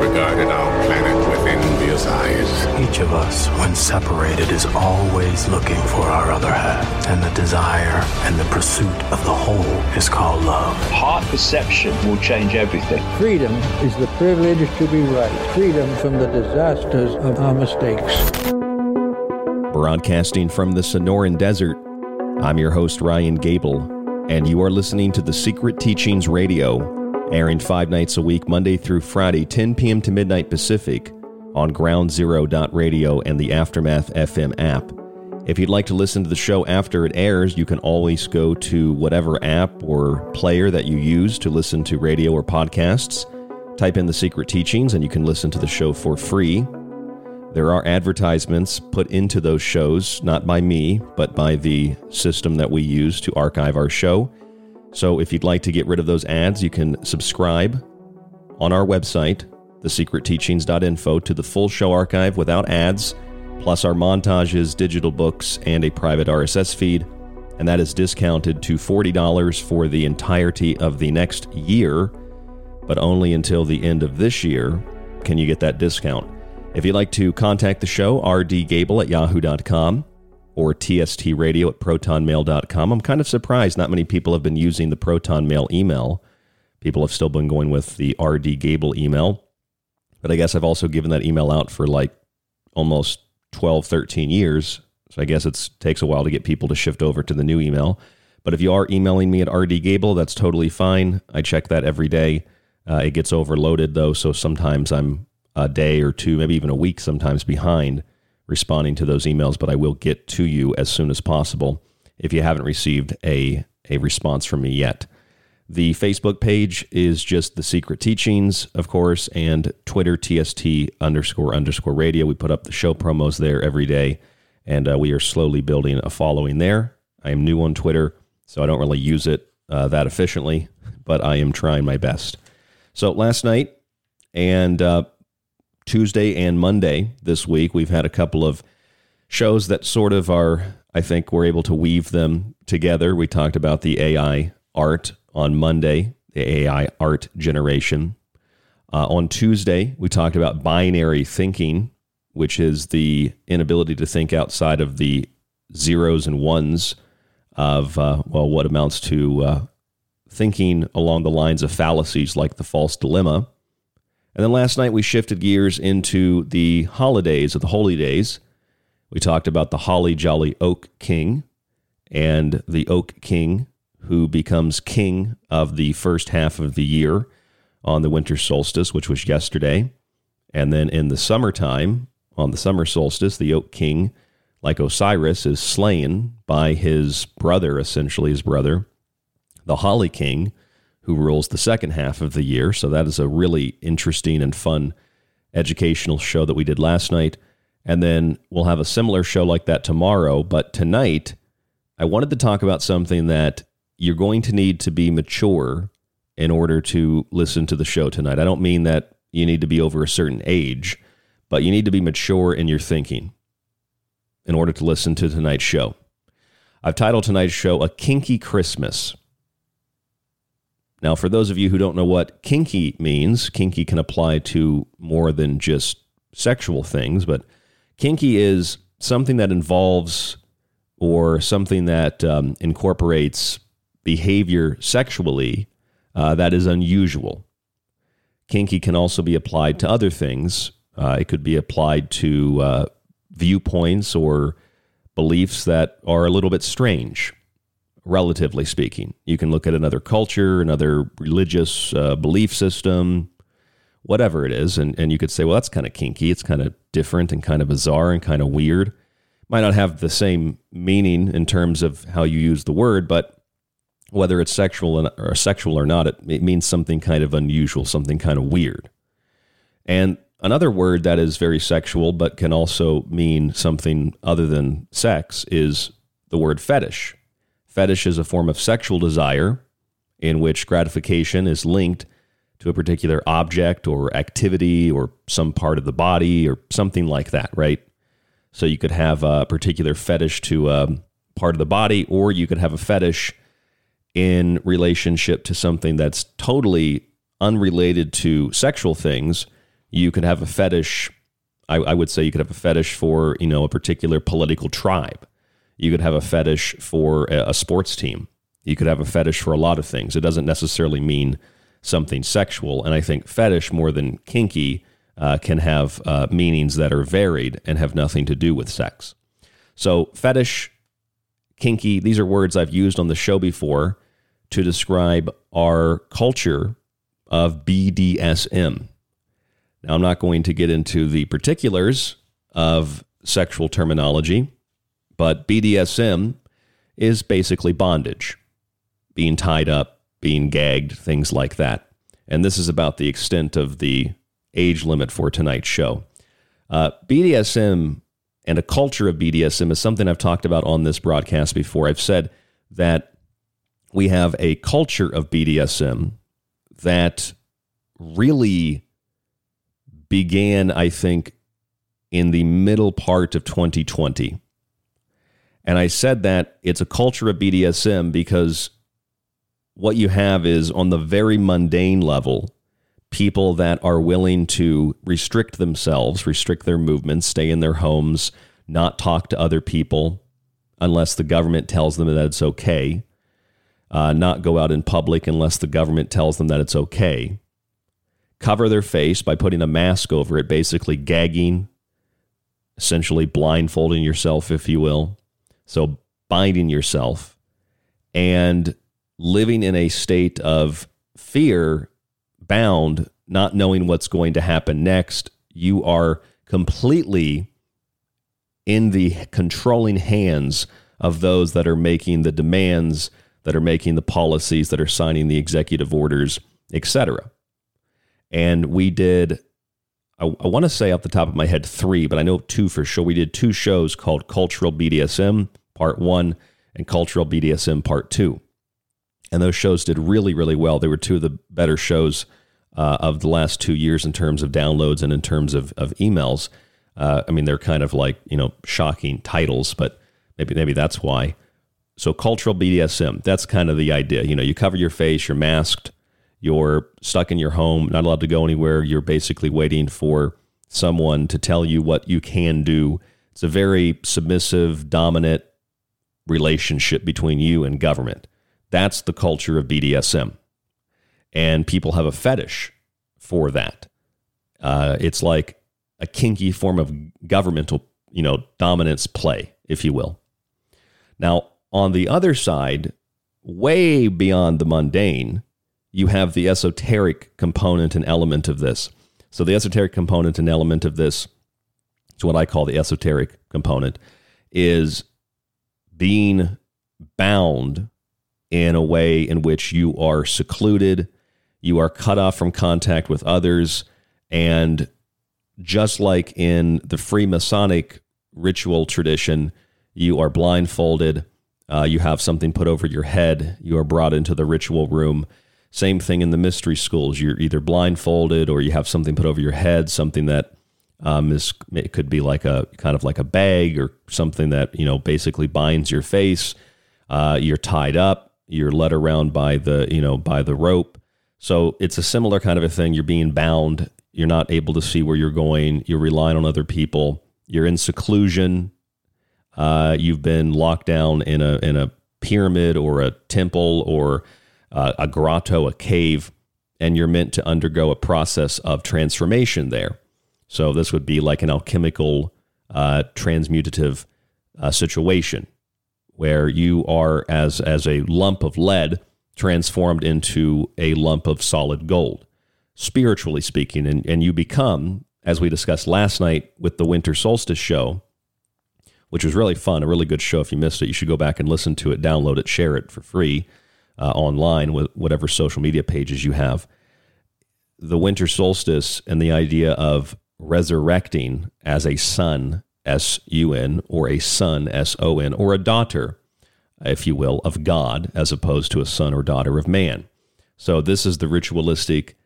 regarded our planet with envious eyes. Each of us, when separated, is always looking for our other half. And the desire and the pursuit of the whole is called love. Heart perception will change everything. Freedom is the privilege to be right. Freedom from the disasters of our mistakes. Broadcasting from the Sonoran Desert, I'm your host, Ryan Gable, and you are listening to The Secret Teachings Radio, airing five nights a week, Monday through Friday, 10 p.m. to midnight Pacific, on groundzero.radio and the Aftermath FM app. If you'd like to listen to the show after it airs, you can always go to whatever app or player that you use to listen to radio or podcasts. Type in The Secret Teachings, and you can listen to the show for free. There are advertisements put into those shows, not by me, but by the system that we use to archive our show. So if you'd like to get rid of those ads, you can subscribe on our website, thesecretteachings.info, to the full show archive without ads, plus our montages, digital books, and a private RSS feed. And that is discounted to $40 for the entirety of the next year, but only until the end of this year can you get that discount. If you'd like to contact the show, rdgable at yahoo.com or tstradio at protonmail.com. I'm kind of surprised not many people have been using the Proton Mail email. People have still been going with the RD Gable email. But I guess I've also given that email out for like almost 12, 13 years. So I guess it takes a while to get people to shift over to the new email. But if you are emailing me at rdgable, that's totally fine. I check that every day. Uh, it gets overloaded though, so sometimes I'm a day or two, maybe even a week sometimes behind responding to those emails, but I will get to you as soon as possible if you haven't received a, a response from me yet. The Facebook page is just The Secret Teachings, of course, and Twitter, TST underscore underscore radio. We put up the show promos there every day, and uh, we are slowly building a following there. I am new on Twitter, so I don't really use it uh, that efficiently, but I am trying my best. So last night, and uh, Tuesday and Monday this week, we've had a couple of shows that sort of are, I think, we're able to weave them together. We talked about the AI art on Monday, the AI art generation. Uh, on Tuesday, we talked about binary thinking, which is the inability to think outside of the zeros and ones of, uh, well, what amounts to uh, thinking along the lines of fallacies like the false dilemma. And then last night we shifted gears into the holidays of the holy days. We talked about the holly jolly oak king and the oak king who becomes king of the first half of the year on the winter solstice, which was yesterday. And then in the summertime, on the summer solstice, the oak king, like Osiris, is slain by his brother, essentially his brother, the holly king, who rules the second half of the year. So that is a really interesting and fun educational show that we did last night. And then we'll have a similar show like that tomorrow. But tonight, I wanted to talk about something that you're going to need to be mature in order to listen to the show tonight. I don't mean that you need to be over a certain age, but you need to be mature in your thinking in order to listen to tonight's show. I've titled tonight's show A Kinky Christmas. Now, for those of you who don't know what kinky means, kinky can apply to more than just sexual things, but kinky is something that involves or something that um, incorporates behavior sexually uh, that is unusual. Kinky can also be applied to other things. Uh, it could be applied to uh, viewpoints or beliefs that are a little bit strange relatively speaking. You can look at another culture, another religious uh, belief system, whatever it is, and, and you could say, well, that's kind of kinky. It's kind of different and kind of bizarre and kind of weird. Might not have the same meaning in terms of how you use the word, but whether it's sexual or sexual or not, it, it means something kind of unusual, something kind of weird. And another word that is very sexual but can also mean something other than sex is the word fetish. Fetish is a form of sexual desire in which gratification is linked to a particular object or activity or some part of the body or something like that, right? So you could have a particular fetish to a part of the body, or you could have a fetish in relationship to something that's totally unrelated to sexual things. You could have a fetish. I, I would say you could have a fetish for you know a particular political tribe you could have a fetish for a sports team. You could have a fetish for a lot of things. It doesn't necessarily mean something sexual. And I think fetish, more than kinky, uh, can have uh, meanings that are varied and have nothing to do with sex. So, fetish, kinky, these are words I've used on the show before. to describe our culture of BDSM. Now, I'm not going to get into the particulars of sexual terminology, but BDSM is basically bondage, being tied up, being gagged, things like that. And this is about the extent of the age limit for tonight's show. Uh, BDSM and a culture of BDSM is something I've talked about on this broadcast before. I've said that we have a culture of BDSM that really began, I think, in the middle part of 2020. And I said that it's a culture of BDSM because what you have is on the very mundane level, people that are willing to restrict themselves, restrict their movements, stay in their homes, not talk to other people unless the government tells them that it's okay, uh, not go out in public unless the government tells them that it's okay, cover their face by putting a mask over it, basically gagging, essentially blindfolding yourself, if you will. So binding yourself and living in a state of fear, bound, not knowing what's going to happen next. You are completely in the controlling hands of those that are making the demands, that are making the policies, that are signing the executive orders, etc. And we did, I, want to say off the top of my head, three, but I know two for sure. We did two shows called Cultural BDSM Part One and Cultural BDSM Part Two. And those shows did really, really well. They were two of the better shows uh, of the last two years in terms of downloads and in terms of, of emails. Uh, I mean, they're kind of like, you know, shocking titles, but maybe, maybe that's why. So, cultural BDSM, that's kind of the idea. You know, you cover your face, you're masked, you're stuck in your home, not allowed to go anywhere. You're basically waiting for someone to tell you what you can do. It's a very submissive, dominant relationship between you and government. That's the culture of BDSM. And people have a fetish for that. Uh, it's like a kinky form of governmental, you know, dominance play, if you will. Now, on the other side, way beyond the mundane, you have the esoteric component and element of this. So, the esoteric component and element of this, it's what I call the esoteric component, is being bound in a way in which you are secluded, you are cut off from contact with others, and just like in the Freemasonic ritual tradition, you are blindfolded, uh, you have something put over your head, you are brought into the ritual room same thing in the mystery schools. You're either blindfolded or you have something put over your head, something that um, is it could be like a kind of like a bag or something that you know basically binds your face. Uh, you're tied up. You're led around by the you know by the rope. So it's a similar kind of a thing. You're being bound. You're not able to see where you're going. You're relying on other people. You're in seclusion. Uh, you've been locked down in a in a pyramid or a temple or uh, a grotto, a cave, and you're meant to undergo a process of transformation there. So this would be like an alchemical uh, transmutative uh, situation where you are as as a lump of lead transformed into a lump of solid gold, spiritually speaking, and, and you become, as we discussed last night with the winter solstice show, which was really fun, a really good show. If you missed it, you should go back and listen to it, download it, share it for free uh, online with whatever social media pages you have. The winter solstice and the idea of resurrecting as a son, S U N, or a son, S O N, or a daughter, if you will, of God, as opposed to a son or daughter of man. So, this is the ritualistic,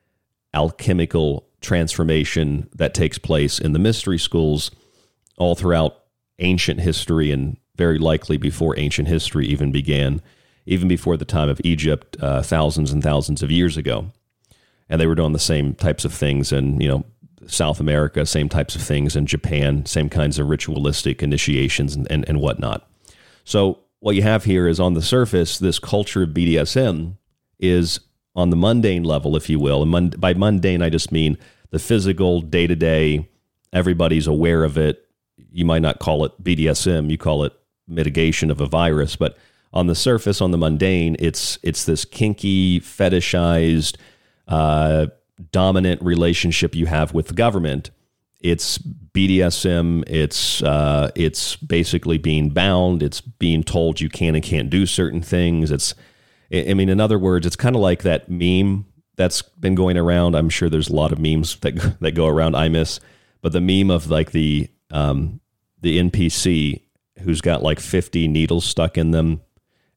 alchemical transformation that takes place in the mystery schools all throughout ancient history and very likely before ancient history even began even before the time of Egypt, uh, thousands and thousands of years ago. And they were doing the same types of things in, you know, South America, same types of things in Japan, same kinds of ritualistic initiations and, and, and whatnot. So what you have here is on the surface, this culture of BDSM is on the mundane level, if you will. And mund- by mundane, I just mean the physical, day to day, everybody's aware of it. You might not call it BDSM, you call it mitigation of a virus, but on the surface, on the mundane, it's it's this kinky, fetishized, uh, dominant relationship you have with the government. It's BDSM. It's uh, it's basically being bound. It's being told you can and can't do certain things. It's I mean, in other words, it's kind of like that meme that's been going around. I'm sure there's a lot of memes that that go around. I miss, but the meme of like the um, the NPC who's got like 50 needles stuck in them,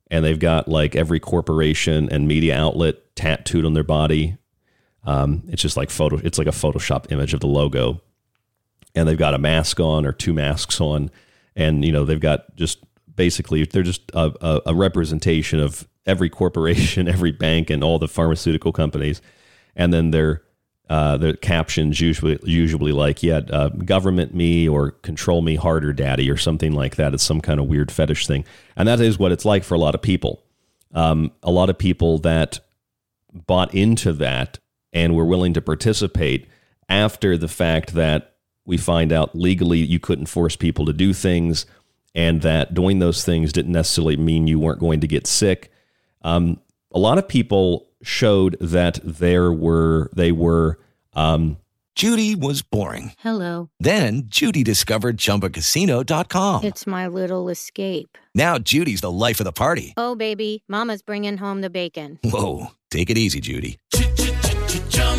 and they've got like every corporation and media outlet tattooed on their body. Um, it's just like photo. It's like a Photoshop image of the logo, and they've got a mask on or two masks on, and you know they've got just basically they're just a, a, a representation of every corporation, every bank, and all the pharmaceutical companies, and then their uh, the captions usually usually like yeah uh, government me or control me harder daddy or something like that. It's some kind of weird fetish thing. And that is what it's like for a lot of people. Um, a lot of people that bought into that and we were willing to participate after the fact that we find out legally you couldn't force people to do things and that doing those things didn't necessarily mean you weren't going to get sick um, a lot of people showed that there were they were. Um, Judy was boring. Hello. Then Judy discovered ChumbaCasino.com. It's my little escape. Now Judy's the life of the party. Oh baby, Mama's bringing home the bacon. Whoa, take it easy, Judy.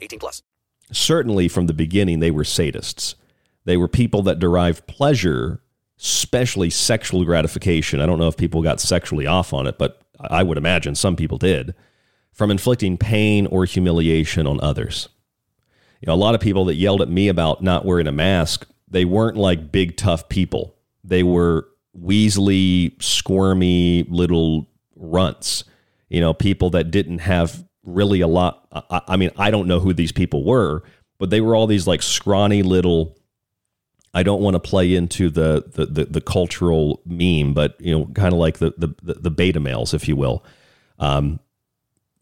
18 plus. Certainly from the beginning, they were sadists. They were people that derived pleasure, especially sexual gratification. I don't know if people got sexually off on it, but I would imagine some people did, from inflicting pain or humiliation on others. You know, a lot of people that yelled at me about not wearing a mask they weren't like big tough people. They were weaselly, squirmy little runts. You know, people that didn't have really a lot. I, I mean, I don't know who these people were, but they were all these like scrawny little. I don't want to play into the the the, the cultural meme, but you know, kind of like the, the the beta males, if you will. Um,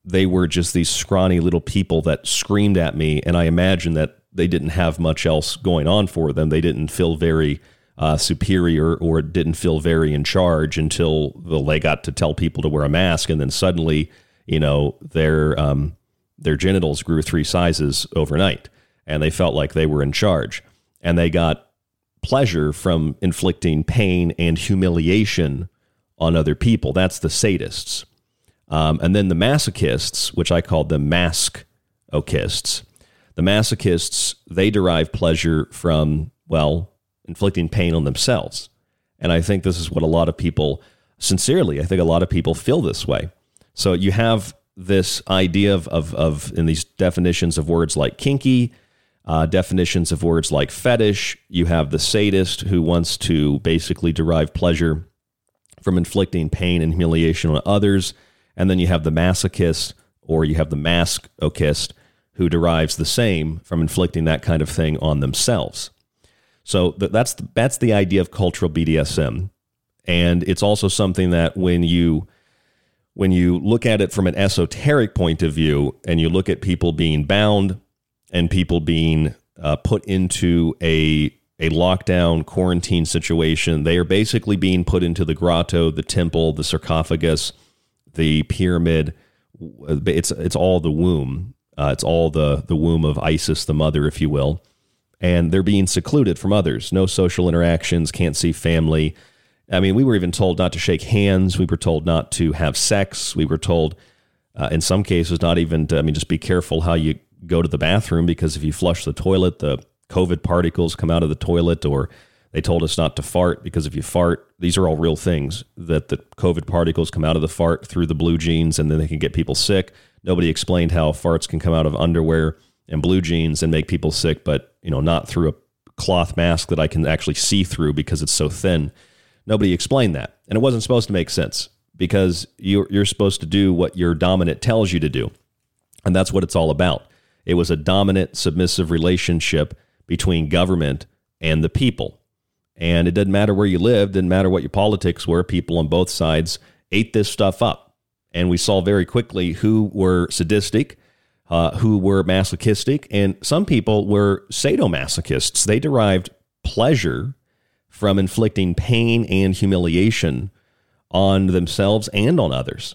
they were just these scrawny little people that screamed at me, and I imagine that they didn't have much else going on for them. They didn't feel very uh, superior or didn't feel very in charge until well, they got to tell people to wear a mask, and then suddenly, you know, their um, their genitals grew three sizes overnight, and they felt like they were in charge, and they got pleasure from inflicting pain and humiliation on other people. That's the sadists. Um, and then the masochists, which I called the mask-ochists, the masochists, they derive pleasure from, well, inflicting pain on themselves. And I think this is what a lot of people, sincerely, I think a lot of people feel this way. So you have this idea of, of, of in these definitions of words like kinky, uh, definitions of words like fetish. You have the sadist who wants to basically derive pleasure from inflicting pain and humiliation on others. And then you have the masochist or you have the masochist who derives the same from inflicting that kind of thing on themselves. So that's the, that's the idea of cultural BDSM, and it's also something that when you when you look at it from an esoteric point of view, and you look at people being bound and people being uh, put into a a lockdown quarantine situation, they are basically being put into the grotto, the temple, the sarcophagus, the pyramid. It's it's all the womb uh, it's all the the womb of Isis, the mother, if you will, and they're being secluded from others. No social interactions, can't see family. I mean, we were even told not to shake hands. We were told not to have sex. We were told, uh, in some cases, not even to, I mean, just be careful how you go to the bathroom because if you flush the toilet, the COVID particles come out of the toilet or They told us not to fart because if you fart, these are all real things that the COVID particles come out of the fart through the blue jeans and then they can get people sick. Nobody explained how farts can come out of underwear and blue jeans and make people sick, but you know, not through a cloth mask that I can actually see through because it's so thin. Nobody explained that. And it wasn't supposed to make sense because you're, you're supposed to do what your dominant tells you to do. And that's what it's all about. It was a dominant, submissive relationship between government and the people. And it didn't matter where you lived, didn't matter what your politics were, people on both sides ate this stuff up. And we saw very quickly who were sadistic, uh, who were masochistic, and some people were sadomasochists. They derived pleasure from inflicting pain and humiliation on themselves and on others.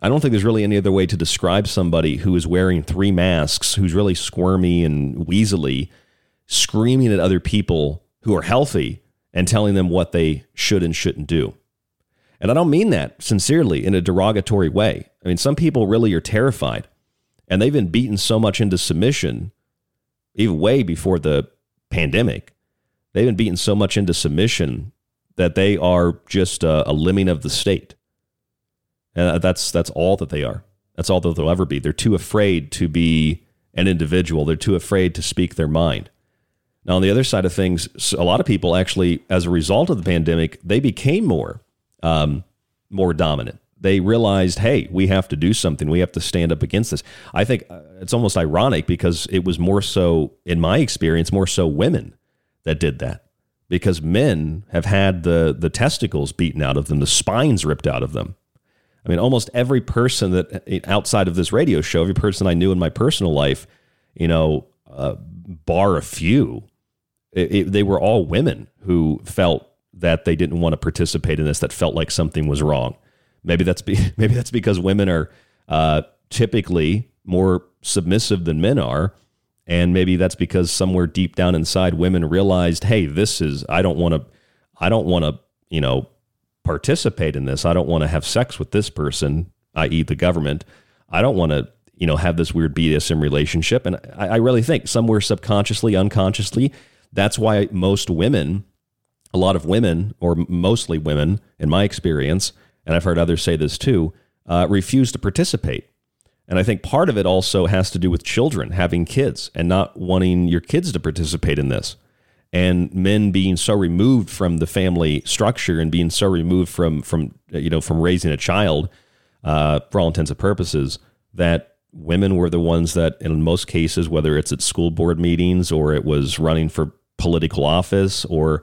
I don't think there's really any other way to describe somebody who is wearing three masks, who's really squirmy and weaselly, screaming at other people who are healthy and telling them what they should and shouldn't do. And I don't mean that sincerely in a derogatory way. I mean, some people really are terrified and they've been beaten so much into submission, even way before the pandemic. They've been beaten so much into submission that they are just a, a lemming of the state. And that's that's all that they are. That's all that they'll ever be. They're too afraid to be an individual. They're too afraid to speak their mind. Now, on the other side of things, a lot of people actually, as a result of the pandemic, they became more um, more dominant. They realized, hey, we have to do something. We have to stand up against this. I think uh, it's almost ironic because it was more so, in my experience, more so women that did that because men have had the the testicles beaten out of them, the spines ripped out of them. I mean, almost every person that eh, outside of this radio show, every person I knew in my personal life, you know, uh, bar a few, it, it, they were all women who felt that they didn't want to participate in this, that felt like something was wrong. Maybe that's be, maybe that's because women are uh, typically more submissive than men are, and maybe that's because somewhere deep down inside, women realized, hey, this is I don't want to, I don't want to, you know, participate in this. I don't want to have sex with this person, i.e., the government. I don't want to, you know, have this weird BDSM relationship. And I, I really think somewhere subconsciously, unconsciously, that's why most women, a lot of women, or mostly women, in my experience, and I've heard others say this too, uh, refuse to participate and I think part of it also has to do with children having kids and not wanting your kids to participate in this. And men being so removed from the family structure and being so removed from from you know from raising a child, uh, for all intents and purposes, that women were the ones that, in most cases, whether it's at school board meetings or it was running for political office or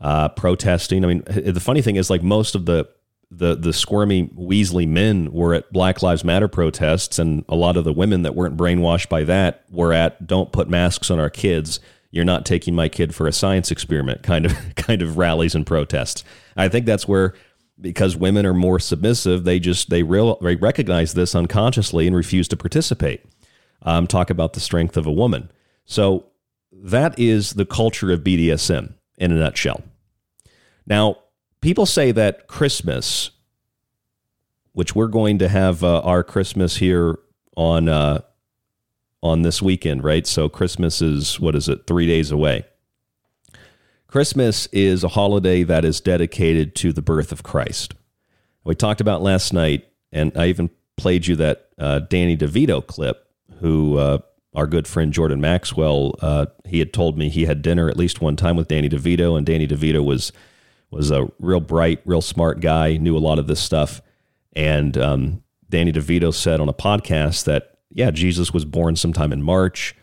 uh, protesting. I mean, the funny thing is, like most of the the the squirmy Weasley men were at Black Lives Matter protests, and a lot of the women that weren't brainwashed by that were at "Don't put masks on our kids." You're not taking my kid for a science experiment. Kind of kind of rallies and protests. I think that's where because women are more submissive, they just they real they recognize this unconsciously and refuse to participate. Um, talk about the strength of a woman. So that is the culture of BDSM in a nutshell. Now, people say that Christmas, which we're going to have uh, our Christmas here on uh, on this weekend, right? So Christmas is what is it? Three days away. Christmas is a holiday that is dedicated to the birth of Christ. We talked about last night, and I even played you that uh, Danny DeVito clip, who uh, our good friend Jordan Maxwell, uh, he had told me he had dinner at least one time with Danny DeVito, and Danny DeVito was was a real bright, real smart guy, knew a lot of this stuff. And um, Danny DeVito said on a podcast that, yeah, Jesus was born sometime in March.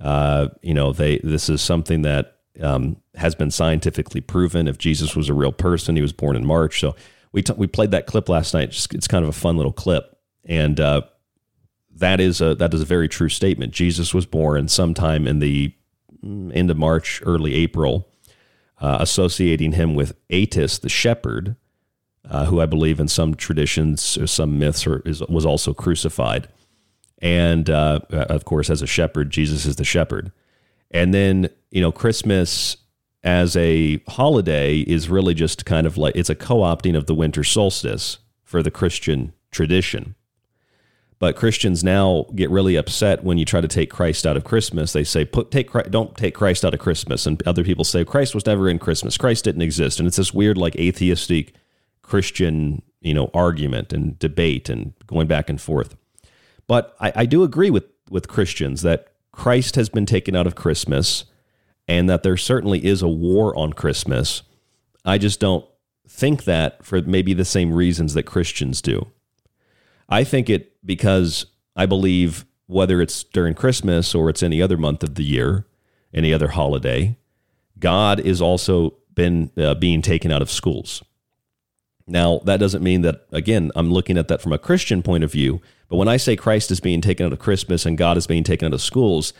Uh, you know, they this is something that um, has been scientifically proven. If Jesus was a real person, he was born in March. So we t- we played that clip last night. It's, it's kind of a fun little clip, and uh, that is a that is a very true statement. Jesus was born sometime in the mm, end of March, early April uh, associating him with Attis, the shepherd, uh, who I believe in some traditions or some myths is, was also crucified. And uh, of course, as a shepherd, Jesus is the shepherd. And then, you know, Christmas as a holiday is really just kind of like it's a co opting of the winter solstice for the Christian tradition. But Christians now get really upset when you try to take Christ out of Christmas. They say, "Put take don't take Christ out of Christmas," and other people say Christ was never in Christmas. Christ didn't exist, and it's this weird like atheistic Christian you know argument and debate and going back and forth. But I, I do agree with with Christians that Christ has been taken out of Christmas, and that there certainly is a war on Christmas. I just don't think that for maybe the same reasons that Christians do. I think it because I believe whether it's during Christmas or it's any other month of the year, any other holiday, God is also been uh, being taken out of schools. Now, that doesn't mean that, again, I'm looking at that from a Christian point of view. But when I say Christ is being taken out of Christmas and God is being taken out of schools,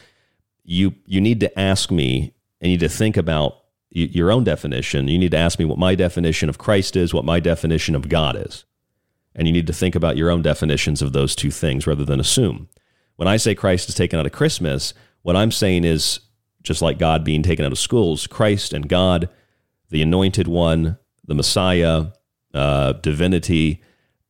you, you need to ask me and you need to think about your own definition. You need to ask me what my definition of Christ is, what my definition of God is. And you need to think about your own definitions of those two things rather than assume. When I say Christ is taken out of Christmas, what I'm saying is just like God being taken out of schools, Christ and God, the anointed one, the Messiah, uh, divinity,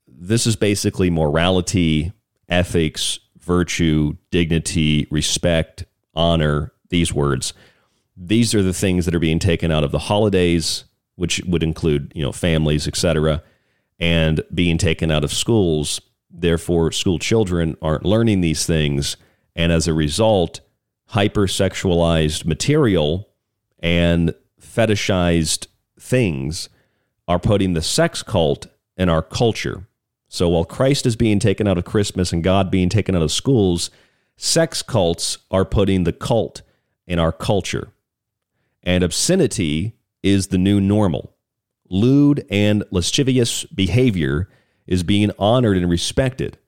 this is basically morality, ethics, virtue, dignity, respect, honor, these words. These are the things that are being taken out of the holidays, which would include, you know, families, etc and being taken out of schools. Therefore, school children aren't learning these things. And as a result, hypersexualized material and fetishized things are putting the sex cult in our culture. So while Christ is being taken out of Christmas and God being taken out of schools, sex cults are putting the cult in our culture. And obscenity is the new normal lewd and lascivious behavior is being honored and respected.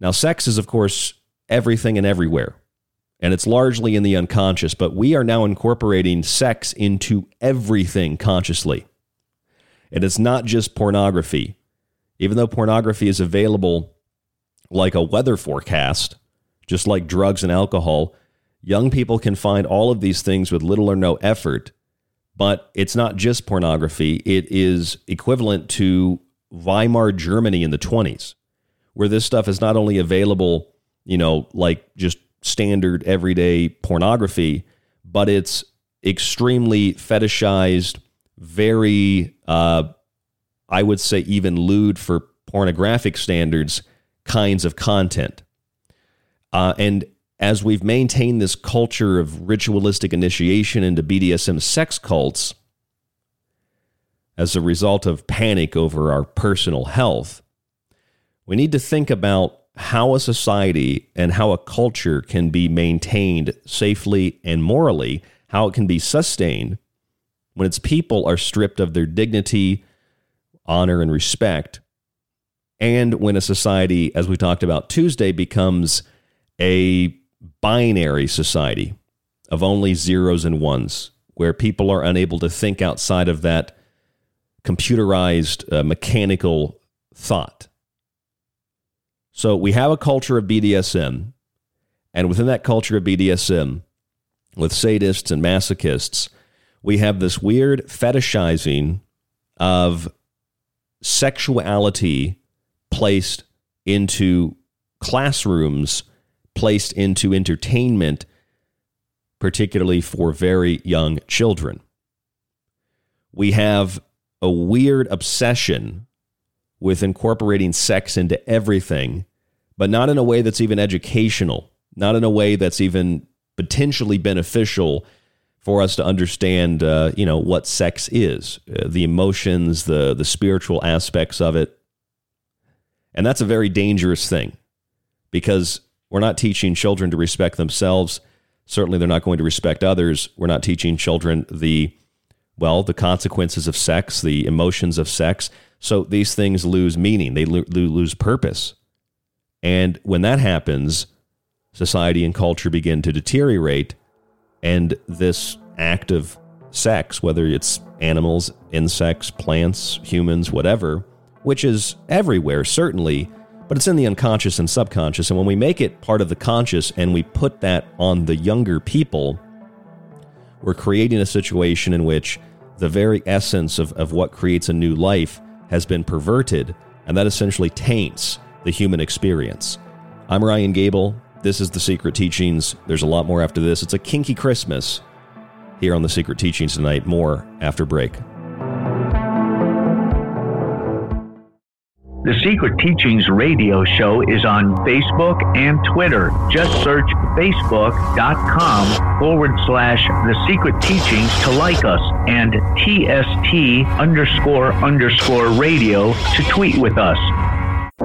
Now, sex is, of course, everything and everywhere, and it's largely in the unconscious, but we are now incorporating sex into everything consciously. And it's not just pornography. Even though pornography is available like a weather forecast, just like drugs and alcohol, young people can find all of these things with little or no effort but it's not just pornography, it is equivalent to Weimar Germany in the 20s, where this stuff is not only available, you know, like just standard everyday pornography, but it's extremely fetishized, very, uh, I would say, even lewd for pornographic standards kinds of content. Uh, and as we've maintained this culture of ritualistic initiation into BDSM sex cults as a result of panic over our personal health, we need to think about how a society and how a culture can be maintained safely and morally, how it can be sustained when its people are stripped of their dignity, honor, and respect, and when a society, as we talked about Tuesday, becomes a binary society of only zeros and ones, where people are unable to think outside of that computerized, uh, mechanical thought. So we have a culture of BDSM, and within that culture of BDSM, with sadists and masochists, we have this weird fetishizing of sexuality placed into classrooms placed into entertainment, particularly for very young children. We have a weird obsession with incorporating sex into everything, but not in a way that's even educational, not in a way that's even potentially beneficial for us to understand, uh, you know, what sex is, uh, the emotions, the the spiritual aspects of it, and that's a very dangerous thing, because we're not teaching children to respect themselves. Certainly, they're not going to respect others. We're not teaching children the, well, the consequences of sex, the emotions of sex. So these things lose meaning, they lo- lose purpose. And when that happens, society and culture begin to deteriorate. And this act of sex, whether it's animals, insects, plants, humans, whatever, which is everywhere, certainly, but it's in the unconscious and subconscious. And when we make it part of the conscious and we put that on the younger people, we're creating a situation in which the very essence of, of what creates a new life has been perverted, and that essentially taints the human experience. I'm Ryan Gable. This is The Secret Teachings. There's a lot more after this. It's a kinky Christmas here on The Secret Teachings tonight. More after break. The Secret Teachings radio show is on Facebook and Twitter. Just search facebook.com forward slash The Secret Teachings to like us and TST underscore underscore radio to tweet with us.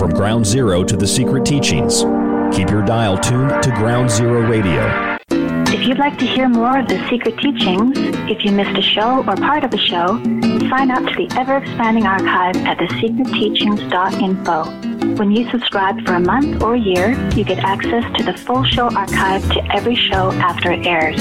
From Ground Zero to the Secret Teachings, keep your dial tuned to Ground Zero Radio. If you'd like to hear more of the secret teachings, if you missed a show or part of a show, sign up to the ever expanding archive at thesecretteachings.info. When you subscribe for a month or year, you get access to the full show archive to every show after it airs.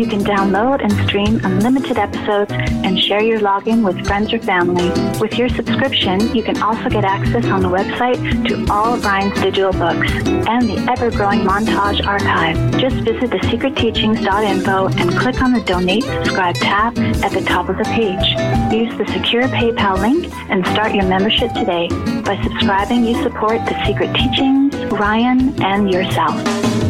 You can download and stream unlimited episodes and share your login with friends or family. With your subscription, you can also get access on the website to all of Ryan's digital books and the ever-growing montage archive. Just visit thesecretteachings.info and click on the Donate Subscribe tab at the top of the page. Use the secure PayPal link and start your membership today. By subscribing, you support The Secret Teachings, Ryan, and yourself.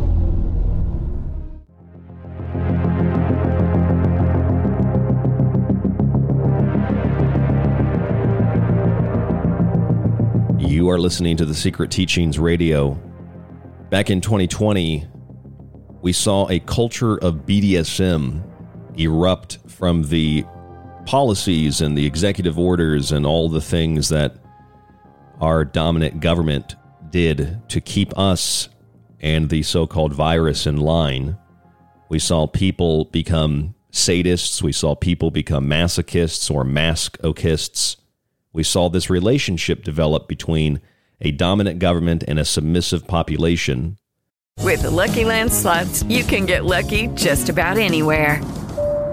You are listening to the Secret Teachings Radio. Back in 2020, we saw a culture of BDSM erupt from the policies and the executive orders and all the things that our dominant government did to keep us and the so called virus in line. We saw people become sadists, we saw people become masochists or masochists. We saw this relationship develop between a dominant government and a submissive population. With the Lucky Land slots, you can get lucky just about anywhere.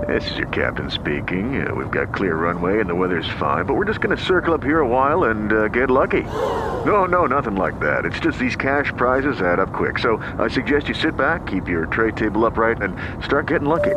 This is your captain speaking. Uh, we've got clear runway and the weather's fine, but we're just going to circle up here a while and uh, get lucky. No, no, nothing like that. It's just these cash prizes add up quick. So I suggest you sit back, keep your tray table upright, and start getting lucky.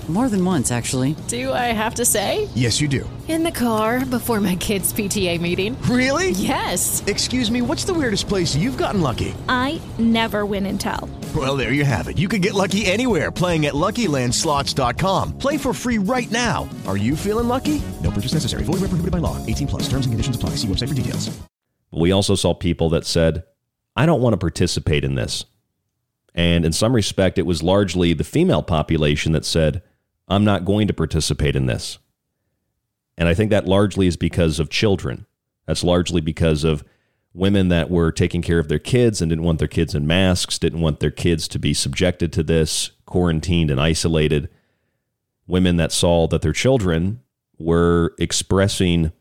More than once, actually. Do I have to say? Yes, you do. In the car before my kids' PTA meeting. Really? Yes. Excuse me, what's the weirdest place you've gotten lucky? I never win and tell. Well, there you have it. You can get lucky anywhere playing at LuckyLandSlots.com. Play for free right now. Are you feeling lucky? No purchase necessary. Void where prohibited by law. 18 plus. Terms and conditions apply. See website for details. We also saw people that said, I don't want to participate in this. And in some respect, it was largely the female population that said, I'm not going to participate in this. And I think that largely is because of children. That's largely because of women that were taking care of their kids and didn't want their kids in masks, didn't want their kids to be subjected to this, quarantined and isolated. Women that saw that their children were expressing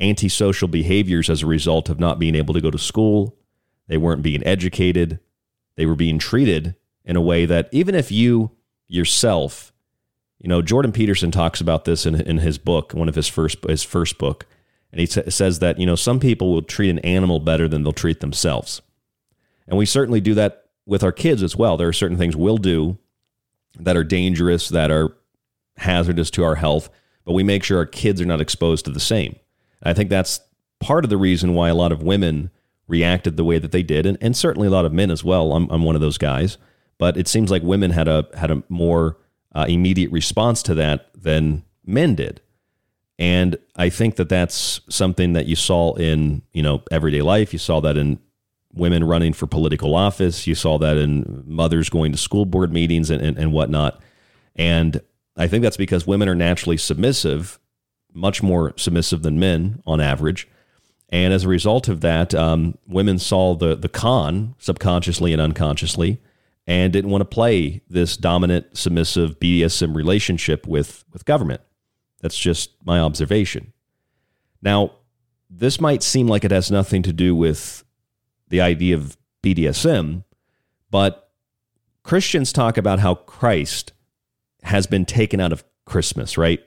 antisocial behaviors as a result of not being able to go to school. They weren't being educated. They were being treated in a way that even if you yourself, you know, Jordan Peterson talks about this in, in his book, one of his first his first book, and he sa- says that you know some people will treat an animal better than they'll treat themselves, and we certainly do that with our kids as well. There are certain things we'll do that are dangerous, that are hazardous to our health, but we make sure our kids are not exposed to the same. I think that's part of the reason why a lot of women reacted the way that they did, and, and certainly a lot of men as well. I'm, I'm one of those guys, but it seems like women had a had a more uh, immediate response to that than men did. And I think that that's something that you saw in you know everyday life. You saw that in women running for political office. You saw that in mothers going to school board meetings and, and, and whatnot. And I think that's because women are naturally submissive, much more submissive than men on average. And as a result of that, um, women saw the the con subconsciously and unconsciously, and didn't want to play this dominant, submissive BDSM relationship with with government. That's just my observation. Now, this might seem like it has nothing to do with the idea of BDSM, but Christians talk about how Christ has been taken out of Christmas, right?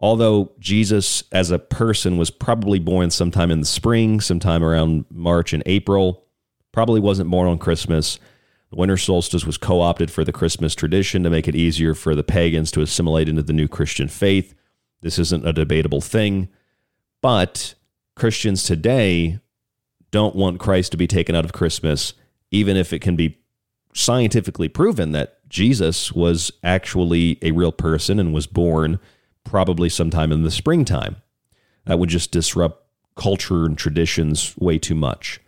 Although Jesus as a person was probably born sometime in the spring, sometime around March and April, probably wasn't born on Christmas. The winter solstice was co opted for the Christmas tradition to make it easier for the pagans to assimilate into the new Christian faith. This isn't a debatable thing. But Christians today don't want Christ to be taken out of Christmas, even if it can be scientifically proven that Jesus was actually a real person and was born probably sometime in the springtime. That would just disrupt culture and traditions way too much.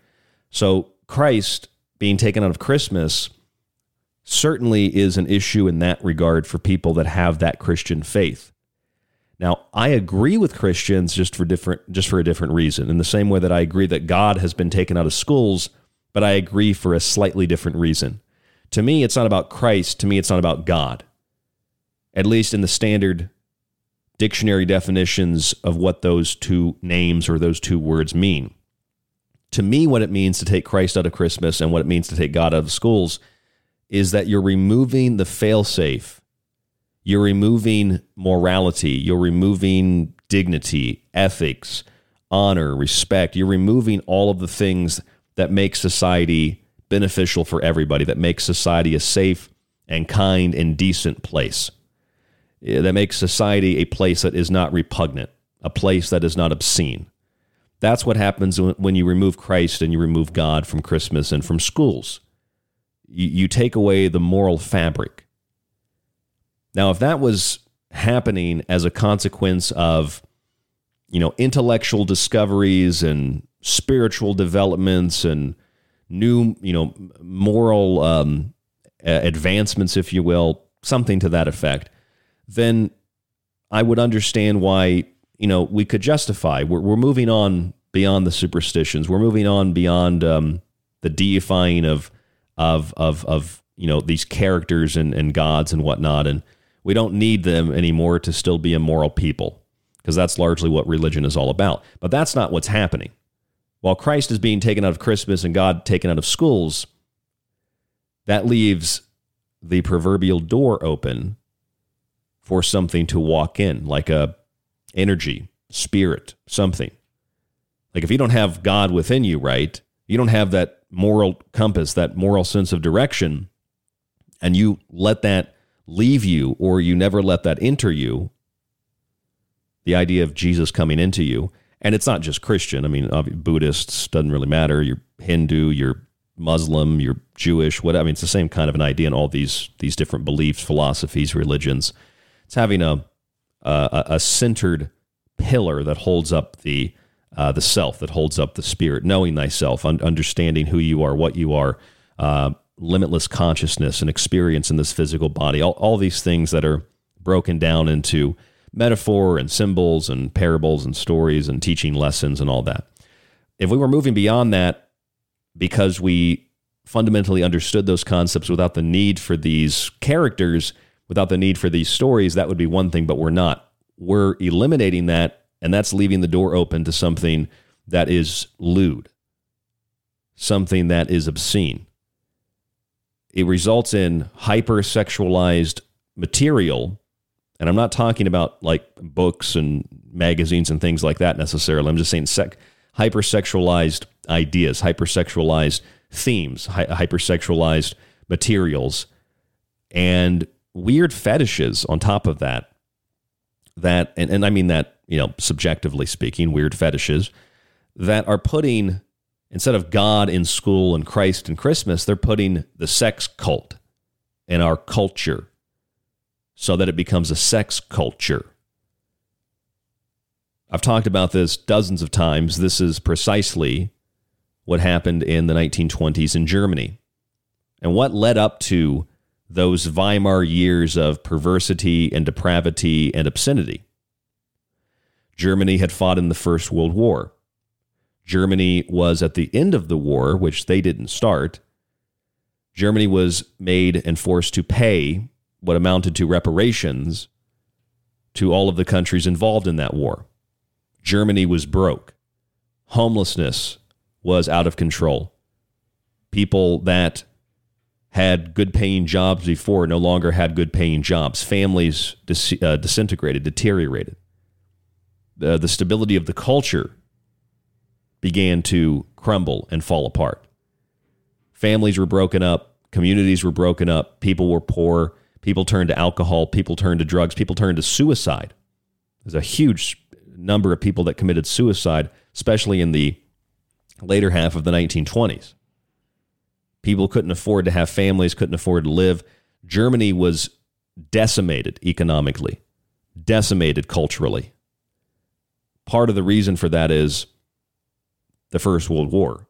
So, Christ being taken out of Christmas certainly is an issue in that regard for people that have that Christian faith. Now, I agree with Christians just for different just for a different reason. In the same way that I agree that God has been taken out of schools, but I agree for a slightly different reason. To me, it's not about Christ, to me it's not about God. At least in the standard dictionary definitions of what those two names or those two words mean. To me, what it means to take Christ out of Christmas and what it means to take God out of schools is that you're removing the failsafe you're removing morality, you're removing dignity, ethics, honor, respect. You're removing all of the things that make society beneficial for everybody, that makes society a safe and kind and decent place, that makes society a place that is not repugnant, a place that is not obscene. That's what happens when you remove Christ and you remove God from Christmas and from schools. You, take away the moral fabric. Now, if that was happening as a consequence of, you know, intellectual discoveries and spiritual developments and new, you know, moral um, advancements, if you will, something to that effect, then I would understand why, you know, we could justify. We're, we're moving on beyond the superstitions. We're moving on beyond um, the deifying of, of, of, of, you know, these characters and, and gods and whatnot. And, we don't need them anymore to still be a moral people because that's largely what religion is all about. But that's not what's happening. While Christ is being taken out of Christmas and God taken out of schools, that leaves the proverbial door open for something to walk in, like a energy, spirit, something. Like if you don't have God within you, right? You don't have that moral compass, that moral sense of direction, and you let that leave you or you never let that enter you, the idea of Jesus coming into you, and it's not just Christian. I mean, Buddhists doesn't really matter. You're Hindu, you're Muslim, you're Jewish. What I mean, it's the same kind of an idea in all these these different beliefs, philosophies, religions. It's having a a, a centered pillar that holds up the uh, the self, that holds up the spirit, knowing thyself, un- understanding who you are, what you are, uh, limitless consciousness and experience in this physical body, all, all these things that are broken down into metaphor and symbols and parables and stories and teaching lessons and all that. If we were moving beyond that because we fundamentally understood those concepts without the need for these characters, without the need for these stories, that would be one thing, but we're not. We're eliminating that, and that's leaving the door open to something that is lewd, something that is obscene it results in hypersexualized material. And I'm not talking about like books and magazines and things like that necessarily. I'm just saying sec- hypersexualized ideas, hypersexualized themes, hy- hypersexualized materials, and weird fetishes on top of that. That, and, and I mean that, you know, subjectively speaking, weird fetishes that are putting instead of God in school and Christ in Christmas, they're putting the sex cult in our culture so that it becomes a sex culture. I've talked about this dozens of times. This is precisely what happened in the 1920s in Germany. And what led up to those Weimar years of perversity and depravity and obscenity? Germany had fought in the First World War. Germany was at the end of the war, which they didn't start. Germany was made and forced to pay what amounted to reparations to all of the countries involved in that war. Germany was broke. Homelessness was out of control. People that had good paying jobs before no longer had good paying jobs. Families dis- uh, disintegrated, deteriorated. The, the stability of the culture began to crumble and fall apart. Families were broken up, communities were broken up, people were poor, people turned to alcohol, people turned to drugs, people turned to suicide. There's a huge number of people that committed suicide, especially in the later half of the 1920s. People couldn't afford to have families, couldn't afford to live. Germany was decimated economically, decimated culturally. Part of the reason for that is the First World War.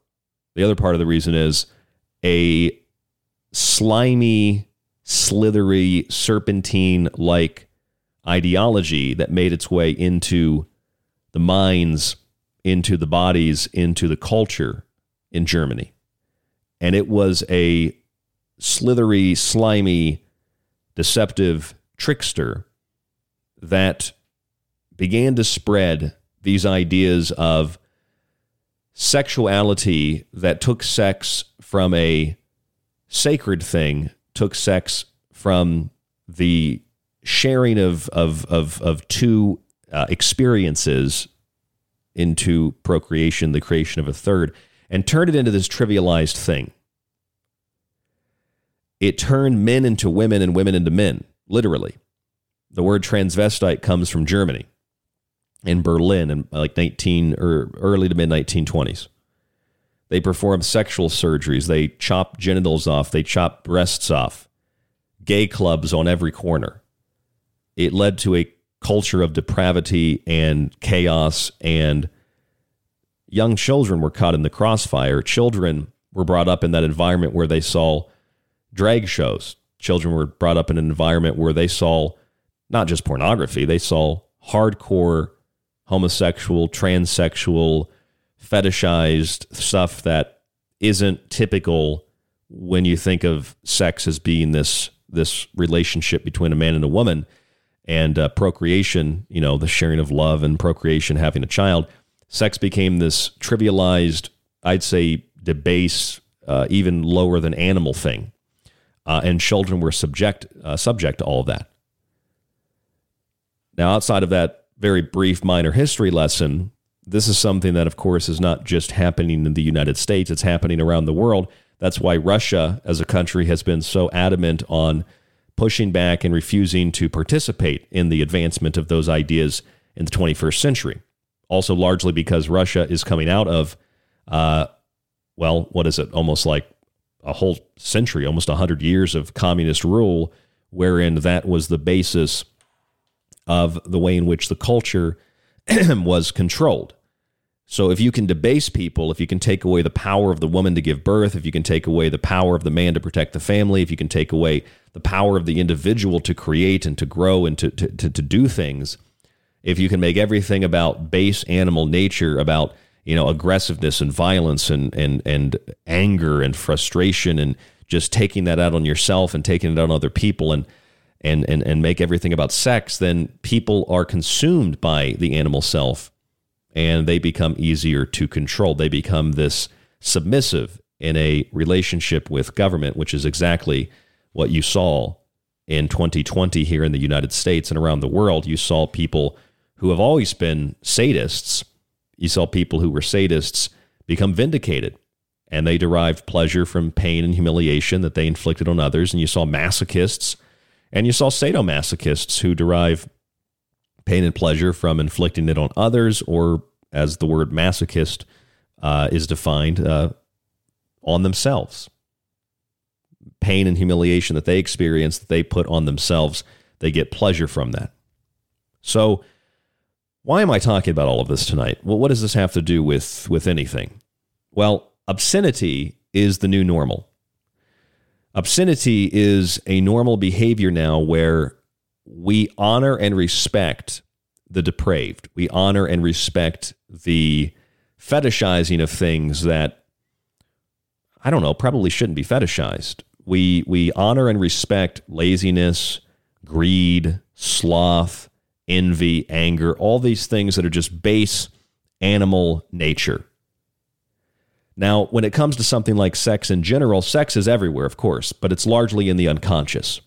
The other part of the reason is a slimy, slithery, serpentine like ideology that made its way into the minds, into the bodies, into the culture in Germany. And it was a slithery, slimy, deceptive trickster that began to spread these ideas of sexuality that took sex from a sacred thing, took sex from the sharing of of of, of two uh, experiences into procreation, the creation of a third, and turned it into this trivialized thing. It turned men into women and women into men, literally. The word transvestite comes from Germany in Berlin in like 19 or early to mid 1920s. They performed sexual surgeries. They chopped genitals off. They chopped breasts off. Gay clubs on every corner. It led to a culture of depravity and chaos, and young children were caught in the crossfire. Children were brought up in that environment where they saw drag shows. Children were brought up in an environment where they saw not just pornography, they saw hardcore homosexual, transsexual, fetishized stuff that isn't typical when you think of sex as being this this relationship between a man and a woman and uh, procreation, you know, the sharing of love and procreation, having a child, sex became this trivialized, I'd say, debased, uh, even lower than animal thing, uh, and children were subject uh, subject to all of that. Now, outside of that very brief minor history lesson, this is something that, of course, is not just happening in the United States; it's happening around the world. That's why Russia, as a country, has been so adamant on pushing back and refusing to participate in the advancement of those ideas in the 21st century. Also, largely because Russia is coming out of, uh, well, what is it? Almost like a whole century, almost 100 years of communist rule, wherein that was the basis of the way in which the culture was controlled. So if you can debase people, if you can take away the power of the woman to give birth, if you can take away the power of the man to protect the family, if you can take away the power of the individual to create and to grow and to, to, to, to do things, if you can make everything about base animal nature, about you know aggressiveness and violence and and and anger and frustration and just taking that out on yourself and taking it out on other people and and and and make everything about sex, then people are consumed by the animal self and they become easier to control. They become this submissive in a relationship with government, which is exactly what you saw in 2020 here in the United States and around the world. You saw people who have always been sadists, you saw people who were sadists become vindicated and they derived pleasure from pain and humiliation that they inflicted on others. And you saw masochists and you saw sadomasochists who derive pain and pleasure from inflicting it on others, or as the word masochist uh, is defined uh, on themselves. Pain and humiliation that they experience, that they put on themselves, they get pleasure from that. So, why am I talking about all of this tonight? Well, what does this have to do with, with anything? Well, obscenity is the new normal. Obscenity is a normal behavior now where we honor and respect the depraved. We honor and respect the fetishizing of things that I don't know, probably shouldn't be fetishized. We we honor and respect laziness, greed, sloth, envy, anger, all these things that are just base animal nature. Now, when it comes to something like sex in general, sex is everywhere, of course, but it's largely in the unconscious.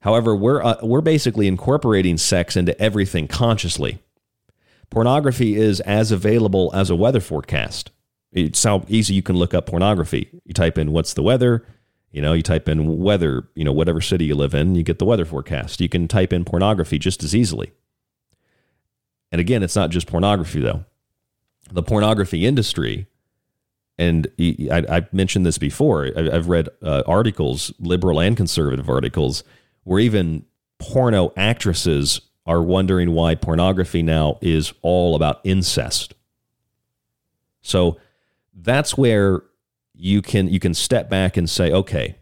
However, we're, uh, we're basically incorporating sex into everything consciously. Pornography is as available as a weather forecast. It's how easy you can look up pornography. You type in what's the weather, you know, you type in weather, you know, whatever city you live in, you get the weather forecast. You can type in pornography just as easily. And again, it's not just pornography, though. The pornography industry, and I, have mentioned this before, I've read uh, articles, liberal and conservative articles, where even porno actresses are wondering why pornography now is all about incest. So that's where you can you can step back and say, okay,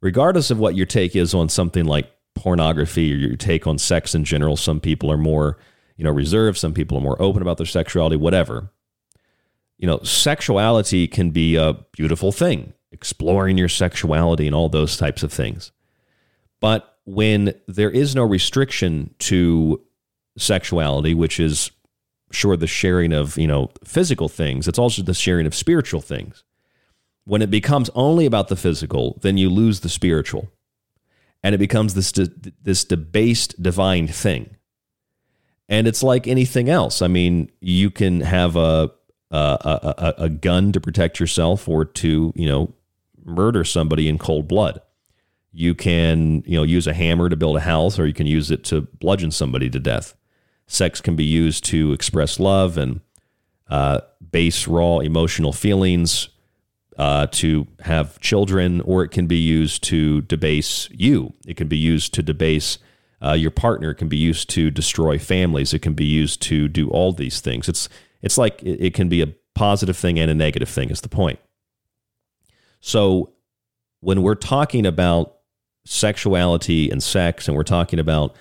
regardless of what your take is on something like pornography or your take on sex in general, some people are more, you know, reserved, some people are more open about their sexuality, whatever. You know, sexuality can be a beautiful thing, exploring your sexuality and all those types of things. But when there is no restriction to sexuality, which is sure the sharing of, you know, physical things, it's also the sharing of spiritual things. When it becomes only about the physical, then you lose the spiritual. And it becomes this de- this debased divine thing. And it's like anything else. I mean, you can have a a, a, a gun to protect yourself or to, you know, murder somebody in cold blood. You can, you know, use a hammer to build a house or you can use it to bludgeon somebody to death. Sex can be used to express love and uh, base raw emotional feelings, uh, to have children, or it can be used to debase you. It can be used to debase uh, your partner. It can be used to destroy families. It can be used to do all these things. It's it's like it, it can be a positive thing and a negative thing. Is the point? So when we're talking about sexuality and sex and we're talking about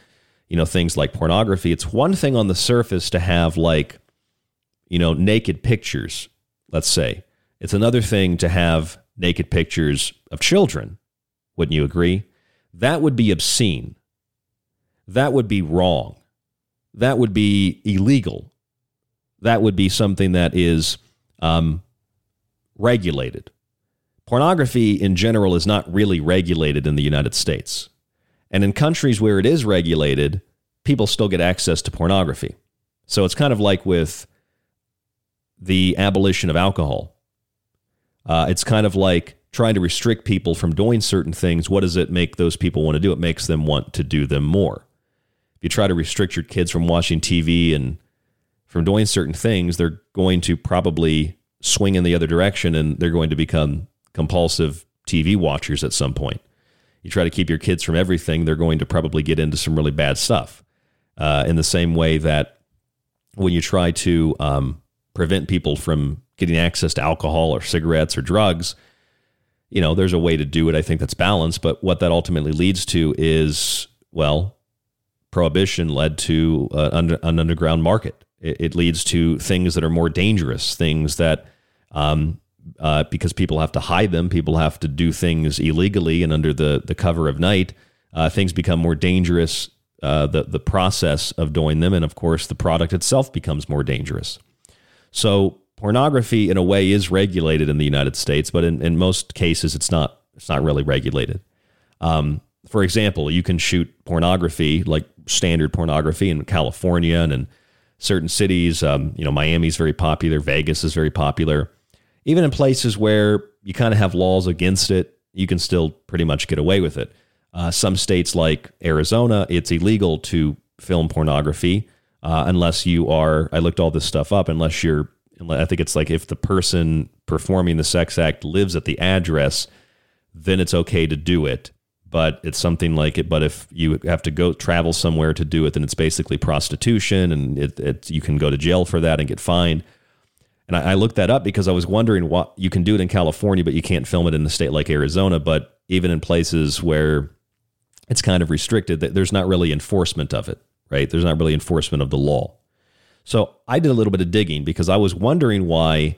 you know things like pornography it's one thing on the surface to have like you know naked pictures let's say it's another thing to have naked pictures of children wouldn't you agree that would be obscene that would be wrong that would be illegal that would be something that is um, regulated Pornography in general is not really regulated in the United States. And in countries where it is regulated, people still get access to pornography. So it's kind of like with the abolition of alcohol. Uh, it's kind of like trying to restrict people from doing certain things. What does it make those people want to do? It makes them want to do them more. If you try to restrict your kids from watching TV and from doing certain things, they're going to probably swing in the other direction and they're going to become compulsive TV watchers at some point. You try to keep your kids from everything, they're going to probably get into some really bad stuff. Uh, in the same way that when you try to um, prevent people from getting access to alcohol or cigarettes or drugs, you know, there's a way to do it. I think that's balanced. But what that ultimately leads to is, well, prohibition led to uh, under, an underground market. It, it, leads to things that are more dangerous, things that um, uh, because people have to hide them, people have to do things illegally and under the, the cover of night. Uh, things become more dangerous. Uh, the the process of doing them, and of course, the product itself becomes more dangerous. So, pornography, in a way, is regulated in the United States, but in, in most cases, it's not. It's not really regulated. Um, for example, you can shoot pornography, like standard pornography, in California and in certain cities. Um, you know, Miami's very popular. Vegas is very popular even in places where you kind of have laws against it, you can still pretty much get away with it. Uh, some states like Arizona, it's illegal to film pornography uh, unless you are. I looked all this stuff up. Unless you're I think it's like if the person performing the sex act lives at the address, then it's okay to do it. But it's something like it. But if you have to go travel somewhere to do it, then it's basically prostitution, and it, it you can go to jail for that and get fined. And I, I looked that up because I was wondering what you can do it in California, but you can't film it in a state like Arizona. But even in places where it's kind of restricted, there's not really enforcement of it, right? There's not really enforcement of the law. So I did a little bit of digging because I was wondering why